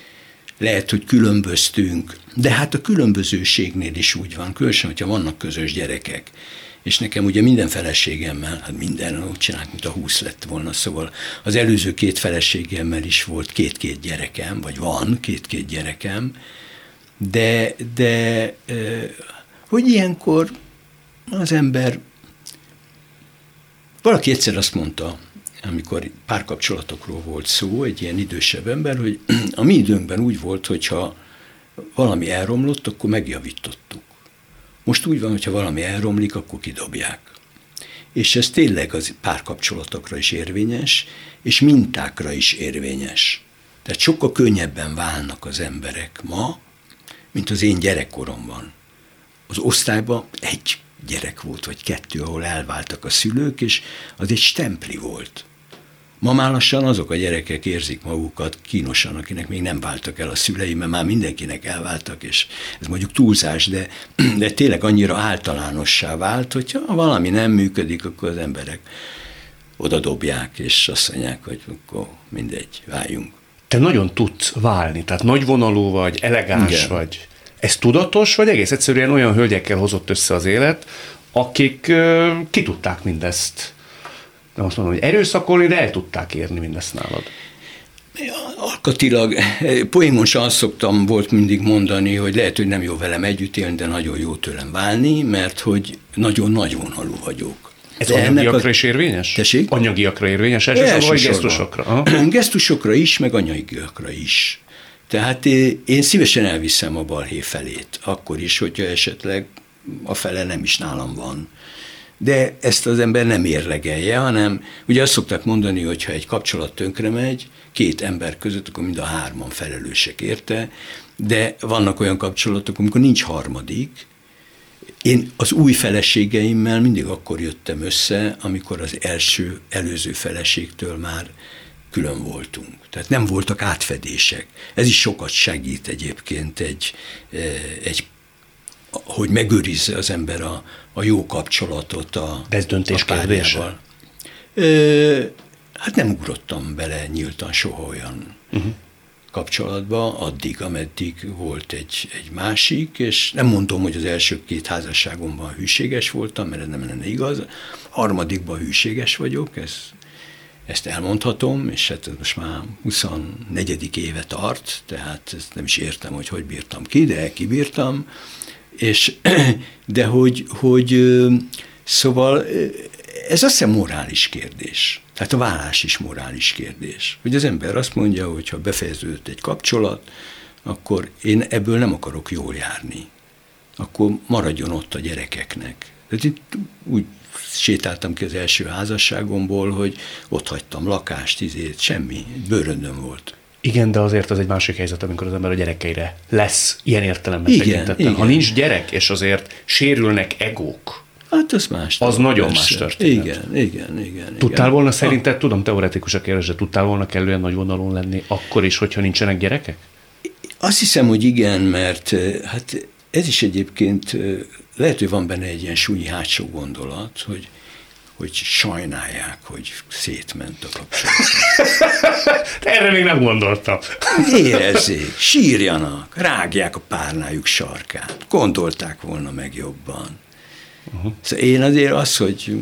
lehet, hogy különböztünk, de hát a különbözőségnél is úgy van, különösen, hogyha vannak közös gyerekek. És nekem ugye minden feleségemmel, hát minden úgy csinált, mint a húsz lett volna, szóval az előző két feleségemmel is volt két-két gyerekem, vagy van két-két gyerekem, de, de hogy ilyenkor az ember, valaki egyszer azt mondta, amikor párkapcsolatokról volt szó, egy ilyen idősebb ember, hogy a mi időnkben úgy volt, hogyha valami elromlott, akkor megjavítottuk. Most úgy van, hogyha valami elromlik, akkor kidobják. és ez tényleg az párkapcsolatokra is érvényes, és mintákra is érvényes. Tehát sokkal könnyebben válnak az emberek ma, mint az én gyerekkoromban. Az osztályban egy gyerek volt, vagy kettő, ahol elváltak a szülők, és az egy stempli volt. Ma már lassan azok a gyerekek érzik magukat kínosan, akinek még nem váltak el a szülei, mert már mindenkinek elváltak, és ez mondjuk túlzás, de, de tényleg annyira általánossá vált, hogyha valami nem működik, akkor az emberek oda dobják, és azt mondják, hogy akkor mindegy, váljunk. Te nagyon tudsz válni, tehát nagyvonalú vagy, elegáns Igen. vagy. Ez tudatos, vagy egész egyszerűen olyan hölgyekkel hozott össze az élet, akik uh, ki tudták mindezt nem azt mondom, hogy erőszakolni, de el tudták érni mindezt nálad. Alkatilag, poémosan azt szoktam volt mindig mondani, hogy lehet, hogy nem jó velem együtt élni, de nagyon jó tőlem válni, mert hogy nagyon nagy vonalú vagyok. Ez de anyagiakra is érvényes? Tessék? Anyagiakra érvényes, elsősorban vagy gesztusokra? Aha. Gesztusokra is, meg anyagiakra is. Tehát én szívesen elviszem a balhé felét, akkor is, hogyha esetleg a fele nem is nálam van de ezt az ember nem érlegelje, hanem ugye azt szokták mondani, hogy ha egy kapcsolat tönkre megy, két ember között, akkor mind a hárman felelősek érte, de vannak olyan kapcsolatok, amikor nincs harmadik. Én az új feleségeimmel mindig akkor jöttem össze, amikor az első, előző feleségtől már külön voltunk. Tehát nem voltak átfedések. Ez is sokat segít egyébként egy, eh, egy hogy megőrizze az ember a, a jó kapcsolatot a De ez döntés a Hát nem ugrottam bele nyíltan soha olyan uh-huh. kapcsolatba, addig, ameddig volt egy, egy másik, és nem mondom, hogy az első két házasságomban hűséges voltam, mert ez nem lenne igaz. Harmadikban hűséges vagyok, ez, ezt elmondhatom, és hát most már 24. éve tart, tehát ezt nem is értem, hogy hogy bírtam ki, de kibírtam. És, de hogy, hogy szóval ez azt hiszem morális kérdés. Tehát a vállás is morális kérdés. Hogy az ember azt mondja, hogy ha befejeződött egy kapcsolat, akkor én ebből nem akarok jól járni. Akkor maradjon ott a gyerekeknek. Tehát itt úgy sétáltam ki az első házasságomból, hogy ott hagytam lakást, izét, semmi, bőröndön volt. Igen, de azért az egy másik helyzet, amikor az ember a gyerekeire lesz ilyen értelemben igen, igen. Ha nincs gyerek, és azért sérülnek egók, Hát az más. Az nagyon más történet. Igen, igen, igen. Tudtál volna szerinted, tudom, teoretikus a kérdés, de tudtál volna kellően nagy vonalon lenni akkor is, hogyha nincsenek gyerekek? Azt hiszem, hogy igen, mert eh, hát ez is egyébként eh, lehet, hogy van benne egy ilyen súnyi hátsó gondolat, hogy hogy sajnálják, hogy szétment a kapcsolat. Erre még nem gondoltam. Érezzék, sírjanak, rágják a párnájuk sarkát. Gondolták volna meg jobban. Uh-huh. Szóval én azért az, hogy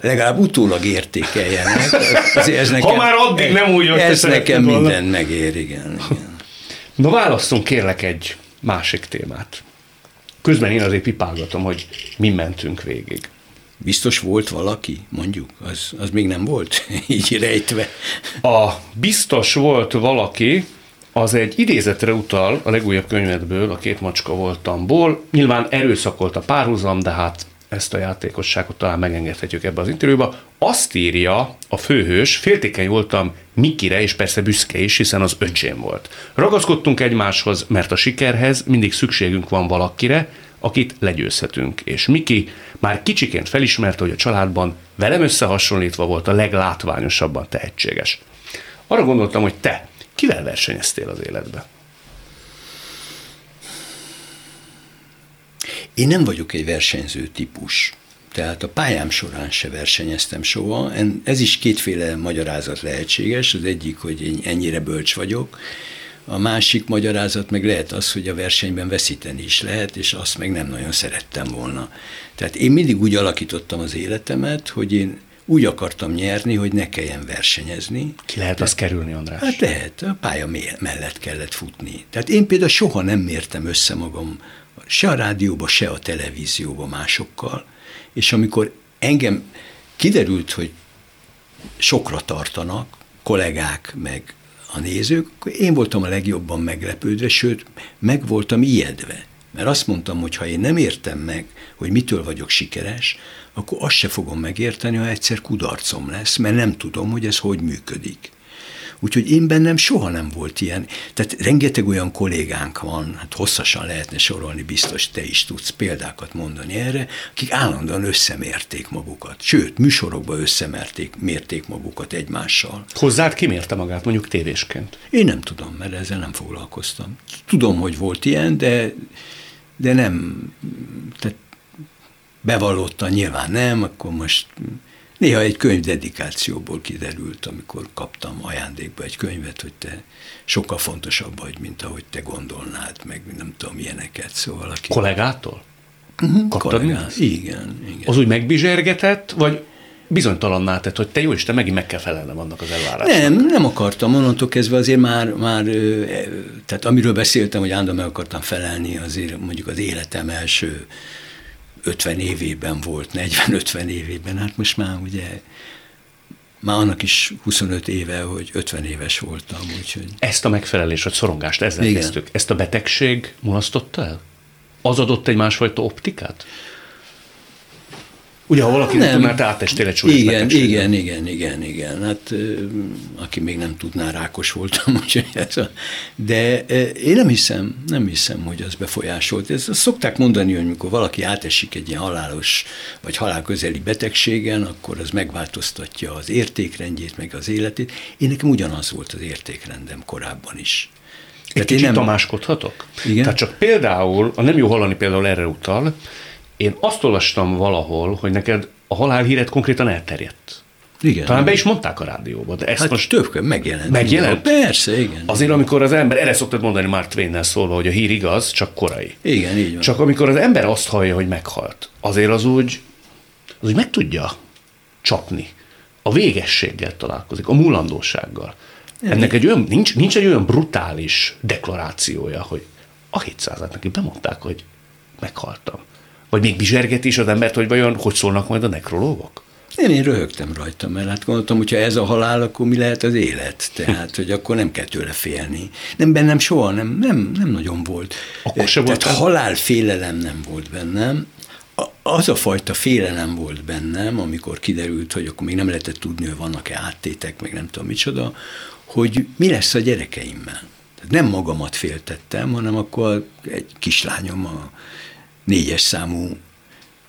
legalább utólag értékeljenek. Azért ez nekem, ha már addig nem úgy, hogy Ez nekem volna. minden megér, igen, igen. Na válasszunk kérlek egy másik témát. Közben én azért pipálgatom, hogy mi mentünk végig. Biztos volt valaki, mondjuk, az, az még nem volt így rejtve. A biztos volt valaki, az egy idézetre utal a legújabb könyvedből, a két macska voltamból. Nyilván erőszakolt a párhuzam, de hát ezt a játékosságot talán megengedhetjük ebbe az interjúba. Azt írja a főhős, féltékeny voltam Mikire, és persze büszke is, hiszen az öcsém volt. Ragaszkodtunk egymáshoz, mert a sikerhez mindig szükségünk van valakire, akit legyőzhetünk. És Miki már kicsiként felismerte, hogy a családban velem összehasonlítva volt a leglátványosabban tehetséges. Arra gondoltam, hogy te kivel versenyeztél az életbe? Én nem vagyok egy versenyző típus. Tehát a pályám során se versenyeztem soha. Ez is kétféle magyarázat lehetséges. Az egyik, hogy én ennyire bölcs vagyok, a másik magyarázat meg lehet az, hogy a versenyben veszíteni is lehet, és azt meg nem nagyon szerettem volna. Tehát én mindig úgy alakítottam az életemet, hogy én úgy akartam nyerni, hogy ne kelljen versenyezni. Ki lehet azt kerülni, András? Hát lehet, a pálya mellett kellett futni. Tehát én például soha nem mértem össze magam se a rádióba, se a televízióba másokkal, és amikor engem kiderült, hogy sokra tartanak, kollégák, meg a nézők, én voltam a legjobban meglepődve, sőt, meg voltam ijedve. Mert azt mondtam, hogy ha én nem értem meg, hogy mitől vagyok sikeres, akkor azt se fogom megérteni, ha egyszer kudarcom lesz, mert nem tudom, hogy ez hogy működik. Úgyhogy én bennem soha nem volt ilyen. Tehát rengeteg olyan kollégánk van, hát hosszasan lehetne sorolni, biztos te is tudsz példákat mondani erre, akik állandóan összemérték magukat. Sőt, műsorokban összemerték, mérték magukat egymással. Hozzád kimérte magát, mondjuk tévésként? Én nem tudom, mert ezzel nem foglalkoztam. Tudom, hogy volt ilyen, de, de nem, tehát bevallottan nyilván nem, akkor most Néha egy könyv dedikációból kiderült, amikor kaptam ajándékba egy könyvet, hogy te sokkal fontosabb vagy, mint ahogy te gondolnád, meg nem tudom, ilyeneket. Szóval aki... Kollégától? Uh-huh, Kaptad igen, igen. Az úgy megbizsergetett, vagy bizonytalanná tett, hogy te jó Isten, megint meg kell felelnem annak az elvárásnak. Nem, nem akartam, onnantól kezdve azért már, már e, tehát amiről beszéltem, hogy állandóan meg akartam felelni, azért mondjuk az életem első 50 évében volt, 40-50 évében, hát most már ugye már annak is 25 éve, hogy 50 éves voltam, úgyhogy... Ezt a megfelelés, vagy szorongást, ezzel Igen. kezdtük. Ezt a betegség mulasztotta el? Az adott egy másfajta optikát? Ugye, ha valaki nem, nem tudná, áttestél egy súlyos igen, igen, igen, igen, igen. Hát aki még nem tudná, rákos voltam, úgyhogy ez a, de én nem hiszem, nem hiszem, hogy az befolyásolt. Ez, azt szokták mondani, hogy amikor valaki átesik egy ilyen halálos vagy halálközeli betegségen, akkor az megváltoztatja az értékrendjét, meg az életét. Én nekem ugyanaz volt az értékrendem korábban is. Egy Tehát kicsit nem... tamáskodhatok? Igen? Tehát csak például, a nem jó hallani például erre utal, én azt olvastam valahol, hogy neked a halálhíret konkrétan elterjedt. Igen. Talán be is mondták a rádióban, de ezt hát most... több megjelent. Megjelent? Persze, igen. Azért, amikor az ember, erre szoktad mondani Mark twain szólva, hogy a hír igaz, csak korai. Igen, így van. Csak amikor az ember azt hallja, hogy meghalt, azért az úgy, az úgy meg tudja csapni. A végességgel találkozik, a múlandósággal. Ennek egy olyan, nincs, nincs egy olyan brutális deklarációja, hogy a 700 neki bemondták, hogy meghaltam. Vagy még bizsergeti is az embert, hogy vajon hogy szólnak majd a nekrológok? Én, én röhögtem rajta, mert hát gondoltam, hogyha ez a halál, akkor mi lehet az élet? Tehát, hogy akkor nem kell tőle félni. Nem bennem soha, nem, nem, nem nagyon volt. Akkor se Tehát volt halálfélelem nem volt bennem. Az a fajta félelem volt bennem, amikor kiderült, hogy akkor még nem lehetett tudni, hogy vannak-e áttétek, meg nem tudom micsoda, hogy mi lesz a gyerekeimmel. Tehát nem magamat féltettem, hanem akkor egy kislányom a négyes számú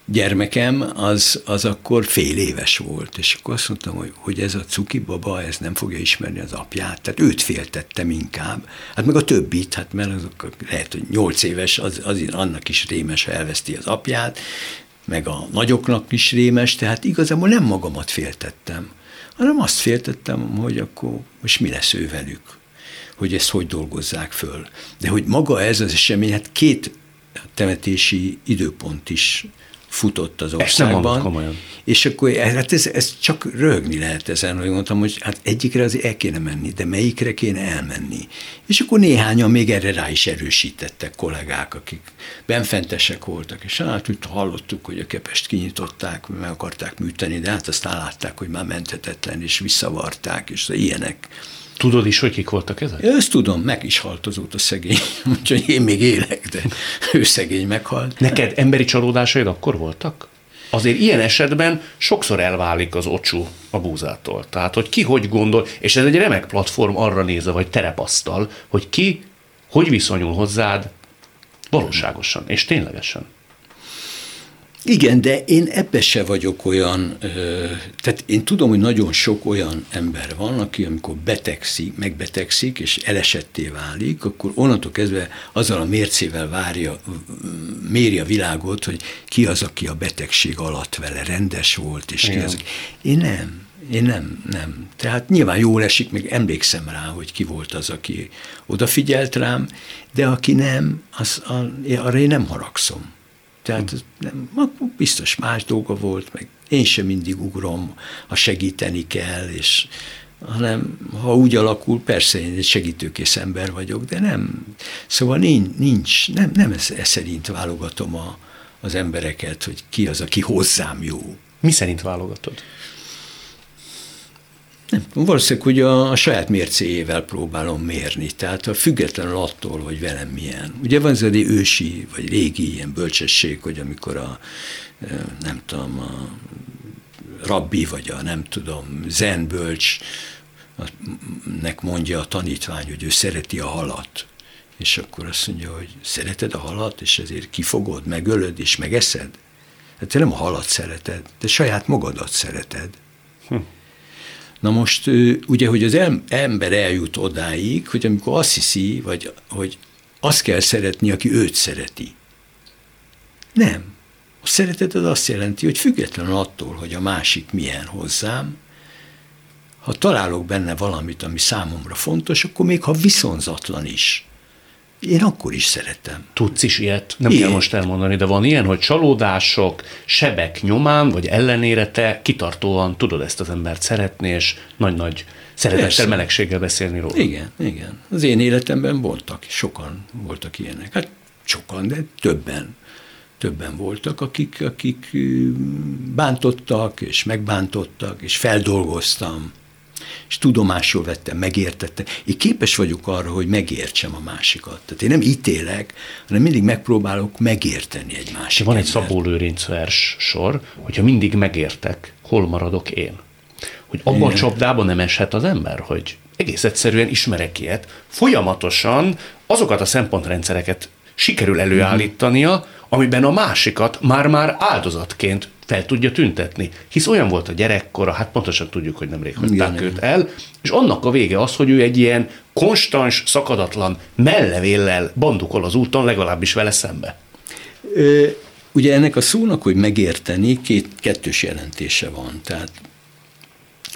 gyermekem, az, az akkor fél éves volt, és akkor azt mondtam, hogy, hogy ez a cuki baba, ez nem fogja ismerni az apját, tehát őt féltettem inkább, hát meg a többit, hát mert azok lehet, hogy nyolc éves, az, az annak is rémes, ha elveszti az apját, meg a nagyoknak is rémes, tehát igazából nem magamat féltettem, hanem azt féltettem, hogy akkor most mi lesz ő velük, hogy ezt hogy dolgozzák föl. De hogy maga ez az esemény, hát két temetési időpont is futott az országban. Ezt és akkor hát ez, ez csak röhögni lehet ezen, hogy mondtam, hogy hát egyikre az el kéne menni, de melyikre kéne elmenni. És akkor néhányan még erre rá is erősítettek kollégák, akik benfentesek voltak, és hát úgy hallottuk, hogy a kepest kinyitották, meg akarták műteni, de hát aztán látták, hogy már menthetetlen, és visszavarták, és ilyenek Tudod is, hogy kik voltak ezek? Ezt tudom, meg is halt azóta szegény, úgyhogy én még élek, de ő szegény meghalt. Neked emberi csalódásaid akkor voltak? Azért ilyen esetben sokszor elválik az ocsú a búzától. Tehát, hogy ki hogy gondol, és ez egy remek platform arra nézve, vagy terepasztal, hogy ki hogy viszonyul hozzád valóságosan és ténylegesen. Igen, de én ebbe se vagyok olyan, tehát én tudom, hogy nagyon sok olyan ember van, aki amikor betegszik, megbetegszik, és elesetté válik, akkor onnantól kezdve azzal a mércével várja, méri a világot, hogy ki az, aki a betegség alatt vele rendes volt, és ki az, Én nem. Én nem, nem. Tehát nyilván jól esik, még emlékszem rá, hogy ki volt az, aki odafigyelt rám, de aki nem, az, arra én nem haragszom. Tehát nem, akkor biztos más dolga volt, meg én sem mindig ugrom, ha segíteni kell, és hanem ha úgy alakul, persze én egy segítőkész ember vagyok, de nem. Szóval nincs, nincs nem, nem ez, ez szerint válogatom a, az embereket, hogy ki az, aki hozzám jó. Mi szerint válogatod? Nem, valószínűleg, hogy a, a saját mércéjével próbálom mérni, tehát a függetlenül attól, hogy velem milyen. Ugye van ez egy ősi, vagy régi ilyen bölcsesség, hogy amikor a, nem tudom, a rabbi, vagy a nem tudom, zen bölcs, nek mondja a tanítvány, hogy ő szereti a halat. És akkor azt mondja, hogy szereted a halat, és ezért kifogod, megölöd, és megeszed? Hát te nem a halat szereted, te saját magadat szereted. Na most ugye, hogy az ember eljut odáig, hogy amikor azt hiszi, vagy hogy azt kell szeretni, aki őt szereti. Nem. A szeretet az azt jelenti, hogy függetlenül attól, hogy a másik milyen hozzám, ha találok benne valamit, ami számomra fontos, akkor még ha viszonzatlan is, én akkor is szeretem. Tudsz is ilyet? Nem Ilyet. kell most elmondani, de van ilyen, hogy csalódások, sebek nyomán, vagy ellenére te kitartóan tudod ezt az embert szeretni, és nagy-nagy szeretettel, Persze. melegséggel beszélni róla. Igen, igen. Az én életemben voltak, sokan voltak ilyenek. Hát sokan, de többen. Többen voltak, akik, akik bántottak, és megbántottak, és feldolgoztam és tudomásul vettem, megértettem. Én képes vagyok arra, hogy megértsem a másikat. Tehát én nem ítélek, hanem mindig megpróbálok megérteni egy másikat. Van egy Szabó Lőrinc vers sor, hogyha mindig megértek, hol maradok én. Hogy abban a csapdában nem eshet az ember, hogy egész egyszerűen ismerek ilyet, folyamatosan azokat a szempontrendszereket sikerül előállítania, amiben a másikat már-már áldozatként fel tudja tüntetni. Hisz olyan volt a gyerekkora, hát pontosan tudjuk, hogy nemrég hagyták őt el, és annak a vége az, hogy ő egy ilyen konstans, szakadatlan mellevéllel bandukol az úton, legalábbis vele szembe. Ö, ugye ennek a szónak, hogy megérteni, két kettős jelentése van. Tehát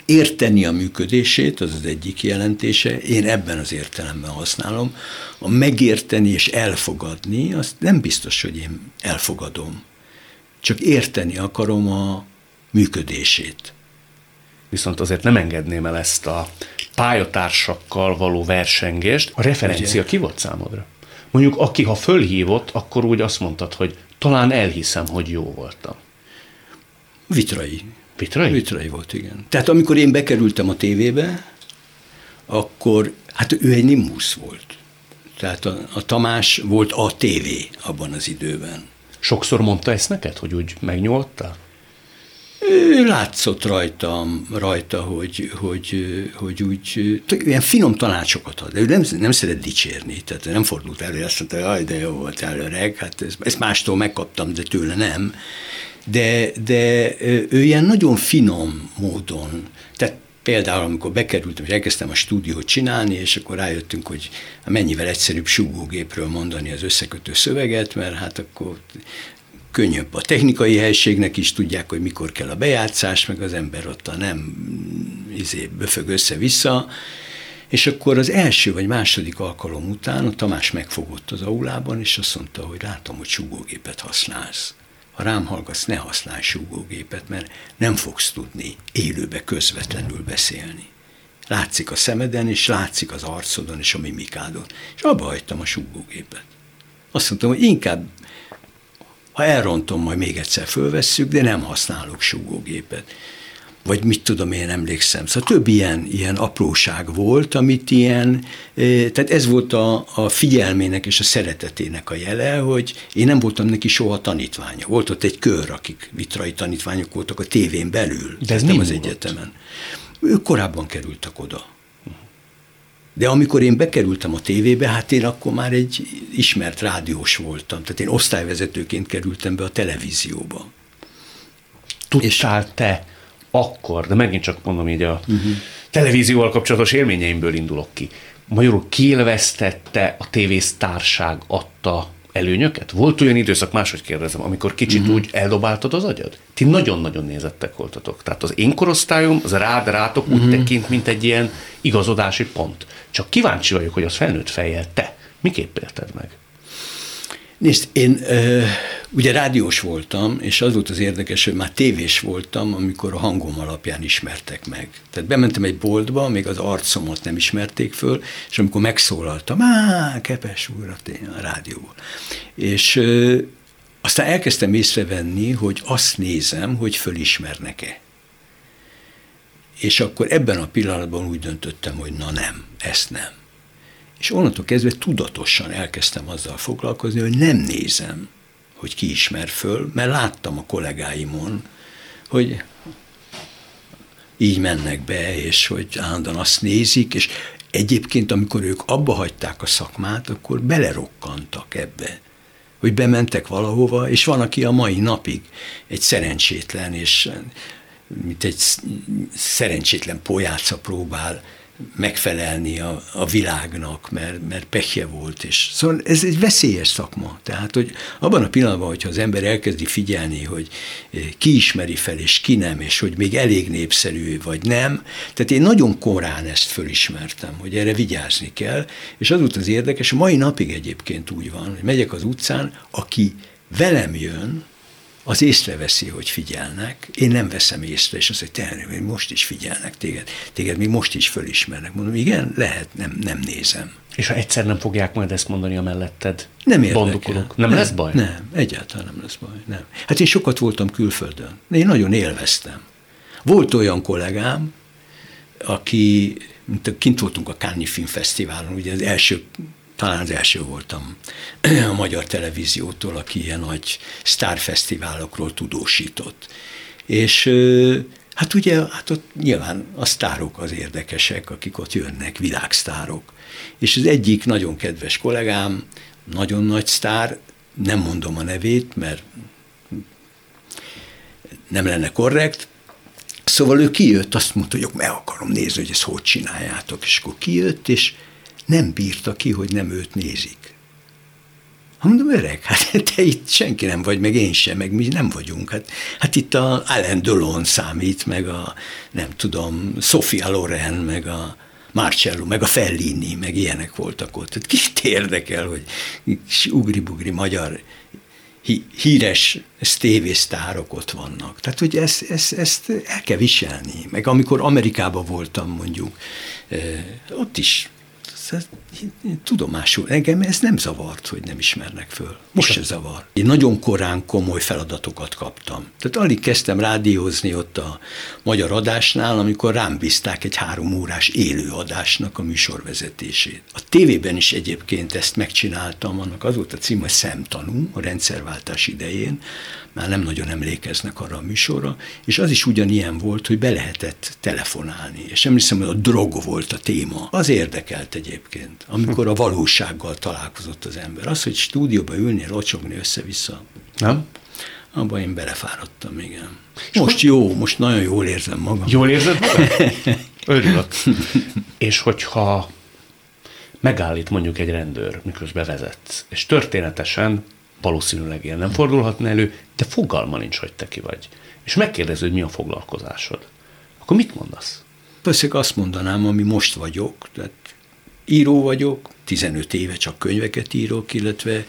érteni a működését, az az egyik jelentése, én ebben az értelemben használom. A megérteni és elfogadni, azt nem biztos, hogy én elfogadom csak érteni akarom a működését. Viszont azért nem engedném el ezt a pályatársakkal való versengést. A referencia Ugye? ki volt számodra? Mondjuk, aki ha fölhívott, akkor úgy azt mondtad, hogy talán elhiszem, hogy jó voltam. Vitrai. Vitrai? Vitrai volt, igen. Tehát amikor én bekerültem a tévébe, akkor, hát ő egy nimusz volt. Tehát a, a Tamás volt a tévé abban az időben. Sokszor mondta ezt neked, hogy úgy megnyugodtál? Látszott rajtam, rajta, hogy, hogy, hogy úgy, ilyen finom tanácsokat ad, de ő nem, nem szeret dicsérni, tehát nem fordult elő, azt mondta, hogy de jó volt öreg, hát ezt, ezt mástól megkaptam, de tőle nem. De, de ő ilyen nagyon finom módon, tehát Például, amikor bekerültem, és elkezdtem a stúdiót csinálni, és akkor rájöttünk, hogy mennyivel egyszerűbb súgógépről mondani az összekötő szöveget, mert hát akkor könnyebb a technikai helységnek is, tudják, hogy mikor kell a bejátszás, meg az ember ott a nem izé, böfög össze-vissza, és akkor az első vagy második alkalom után a Tamás megfogott az aulában, és azt mondta, hogy látom, hogy súgógépet használsz ha rám hallgatsz, ne használj súgógépet, mert nem fogsz tudni élőbe közvetlenül beszélni. Látszik a szemeden, és látszik az arcodon, és a mimikádon. És abba hagytam a súgógépet. Azt mondtam, hogy inkább, ha elrontom, majd még egyszer fölvesszük, de nem használok súgógépet vagy mit tudom én emlékszem. Szóval több ilyen, ilyen apróság volt, amit ilyen, tehát ez volt a, a figyelmének és a szeretetének a jele, hogy én nem voltam neki soha tanítványa. Volt ott egy kör, akik vitrai tanítványok voltak a tévén belül, De ez nem az egyetemen. Ők korábban kerültek oda. De amikor én bekerültem a tévébe, hát én akkor már egy ismert rádiós voltam. Tehát én osztályvezetőként kerültem be a televízióba. Tudtál és te akkor, de megint csak mondom így a uh-huh. televízióval kapcsolatos élményeimből indulok ki. Magyarul kielvesztette a tévésztárság adta előnyöket? Volt olyan időszak, máshogy kérdezem, amikor kicsit uh-huh. úgy eldobáltad az agyad? Ti nagyon-nagyon nézettek voltatok. Tehát az én korosztályom, az rád, rátok uh-huh. úgy tekint, mint egy ilyen igazodási pont. Csak kíváncsi vagyok, hogy az felnőtt fejjel te miképp érted meg? Nézd, én ö, ugye rádiós voltam, és az volt az érdekes, hogy már tévés voltam, amikor a hangom alapján ismertek meg. Tehát bementem egy boltba, még az arcomat nem ismerték föl, és amikor megszólaltam, á, Kepes úr, a rádióból. És ö, aztán elkezdtem észrevenni, hogy azt nézem, hogy fölismernek-e. És akkor ebben a pillanatban úgy döntöttem, hogy na nem, ezt nem. És onnantól kezdve tudatosan elkezdtem azzal foglalkozni, hogy nem nézem, hogy ki ismer föl, mert láttam a kollégáimon, hogy így mennek be, és hogy állandóan azt nézik, és egyébként, amikor ők abba hagyták a szakmát, akkor belerokkantak ebbe hogy bementek valahova, és van, aki a mai napig egy szerencsétlen, és mint egy szerencsétlen pojáca próbál megfelelni a, a világnak, mert, mert pehje volt. És, szóval ez egy veszélyes szakma. Tehát, hogy abban a pillanatban, hogyha az ember elkezdi figyelni, hogy eh, ki ismeri fel, és ki nem, és hogy még elég népszerű, vagy nem. Tehát én nagyon korán ezt fölismertem, hogy erre vigyázni kell, és az volt az érdekes, a mai napig egyébként úgy van, hogy megyek az utcán, aki velem jön, az észreveszi, hogy figyelnek, én nem veszem észre, és azt mondja, te most is figyelnek téged, téged még most is fölismernek. Mondom, igen, lehet, nem, nem nézem. És ha egyszer nem fogják majd ezt mondani a melletted? Nem érdekel. Nem, nem lesz baj? Nem, egyáltalán nem lesz baj. Nem. Hát én sokat voltam külföldön. Én nagyon élveztem. Volt olyan kollégám, aki, mint kint voltunk a Kányi Filmfesztiválon, ugye az első talán az első voltam a magyar televíziótól, aki ilyen nagy sztárfesztiválokról tudósított. És hát ugye, hát ott nyilván a sztárok az érdekesek, akik ott jönnek, világsztárok. És az egyik nagyon kedves kollégám, nagyon nagy sztár, nem mondom a nevét, mert nem lenne korrekt, Szóval ő kijött, azt mondta, hogy meg akarom nézni, hogy ezt hogy csináljátok. És akkor kijött, és nem bírta ki, hogy nem őt nézik. Ha mondom, öreg, hát te itt senki nem vagy, meg én sem, meg mi nem vagyunk. Hát, hát itt a Alain Delon számít, meg a, nem tudom, Sofia Loren, meg a Marcello, meg a Fellini, meg ilyenek voltak ott. Tehát kit érdekel, hogy ugri-bugri magyar híres tévésztárok ott vannak. Tehát, hogy ezt, ezt, ezt el kell viselni. Meg amikor Amerikában voltam mondjuk, eh, ott is says tudomásul, engem ez nem zavart, hogy nem ismernek föl. Most se zavar. Én nagyon korán komoly feladatokat kaptam. Tehát alig kezdtem rádiózni ott a magyar adásnál, amikor rám bízták egy három órás élő adásnak a műsorvezetését. A tévében is egyébként ezt megcsináltam, annak az volt a cím, hogy szemtanú a rendszerváltás idején, már nem nagyon emlékeznek arra a műsorra, és az is ugyanilyen volt, hogy be lehetett telefonálni. És emlékszem, hogy a drog volt a téma. Az érdekelt egyébként, amikor a valósággal találkozott az ember. Az, hogy stúdióba ülni, locsogni össze-vissza. Nem? Abban én belefáradtam, igen. Most jó, most nagyon jól érzem magam. Jól érzed magam? Örülök. És hogyha megállít mondjuk egy rendőr, miközben vezetsz, és történetesen valószínűleg ilyen nem fordulhatna elő, de fogalma nincs, hogy te ki vagy. És megkérdező, hogy mi a foglalkozásod. Akkor mit mondasz? Persze azt mondanám, ami most vagyok, tehát író vagyok, 15 éve csak könyveket írok, illetve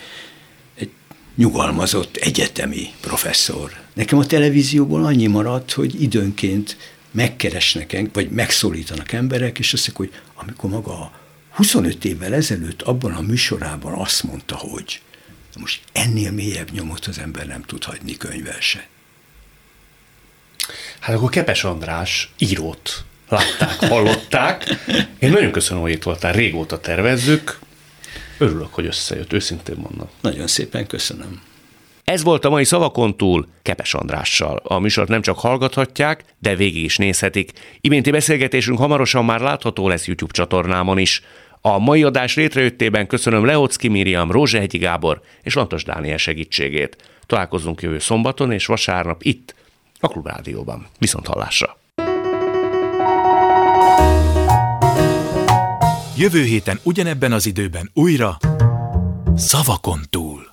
egy nyugalmazott egyetemi professzor. Nekem a televízióból annyi maradt, hogy időnként megkeresnek, vagy megszólítanak emberek, és azt mondják, hogy amikor maga 25 évvel ezelőtt abban a műsorában azt mondta, hogy most ennél mélyebb nyomot az ember nem tud hagyni könyvvel se. Hát akkor Kepes András írót látták, hallották. Én nagyon köszönöm, hogy itt voltál, régóta tervezzük. Örülök, hogy összejött, őszintén mondom. Nagyon szépen köszönöm. Ez volt a mai szavakon túl Kepes Andrással. A műsort nem csak hallgathatják, de végig is nézhetik. Iménti beszélgetésünk hamarosan már látható lesz YouTube csatornámon is. A mai adás létrejöttében köszönöm Leocki Miriam, Rózsehegyi Gábor és Lantos Dániel segítségét. Találkozunk jövő szombaton és vasárnap itt, a Klubrádióban. Viszont hallásra! Jövő héten ugyanebben az időben újra Szavakon túl.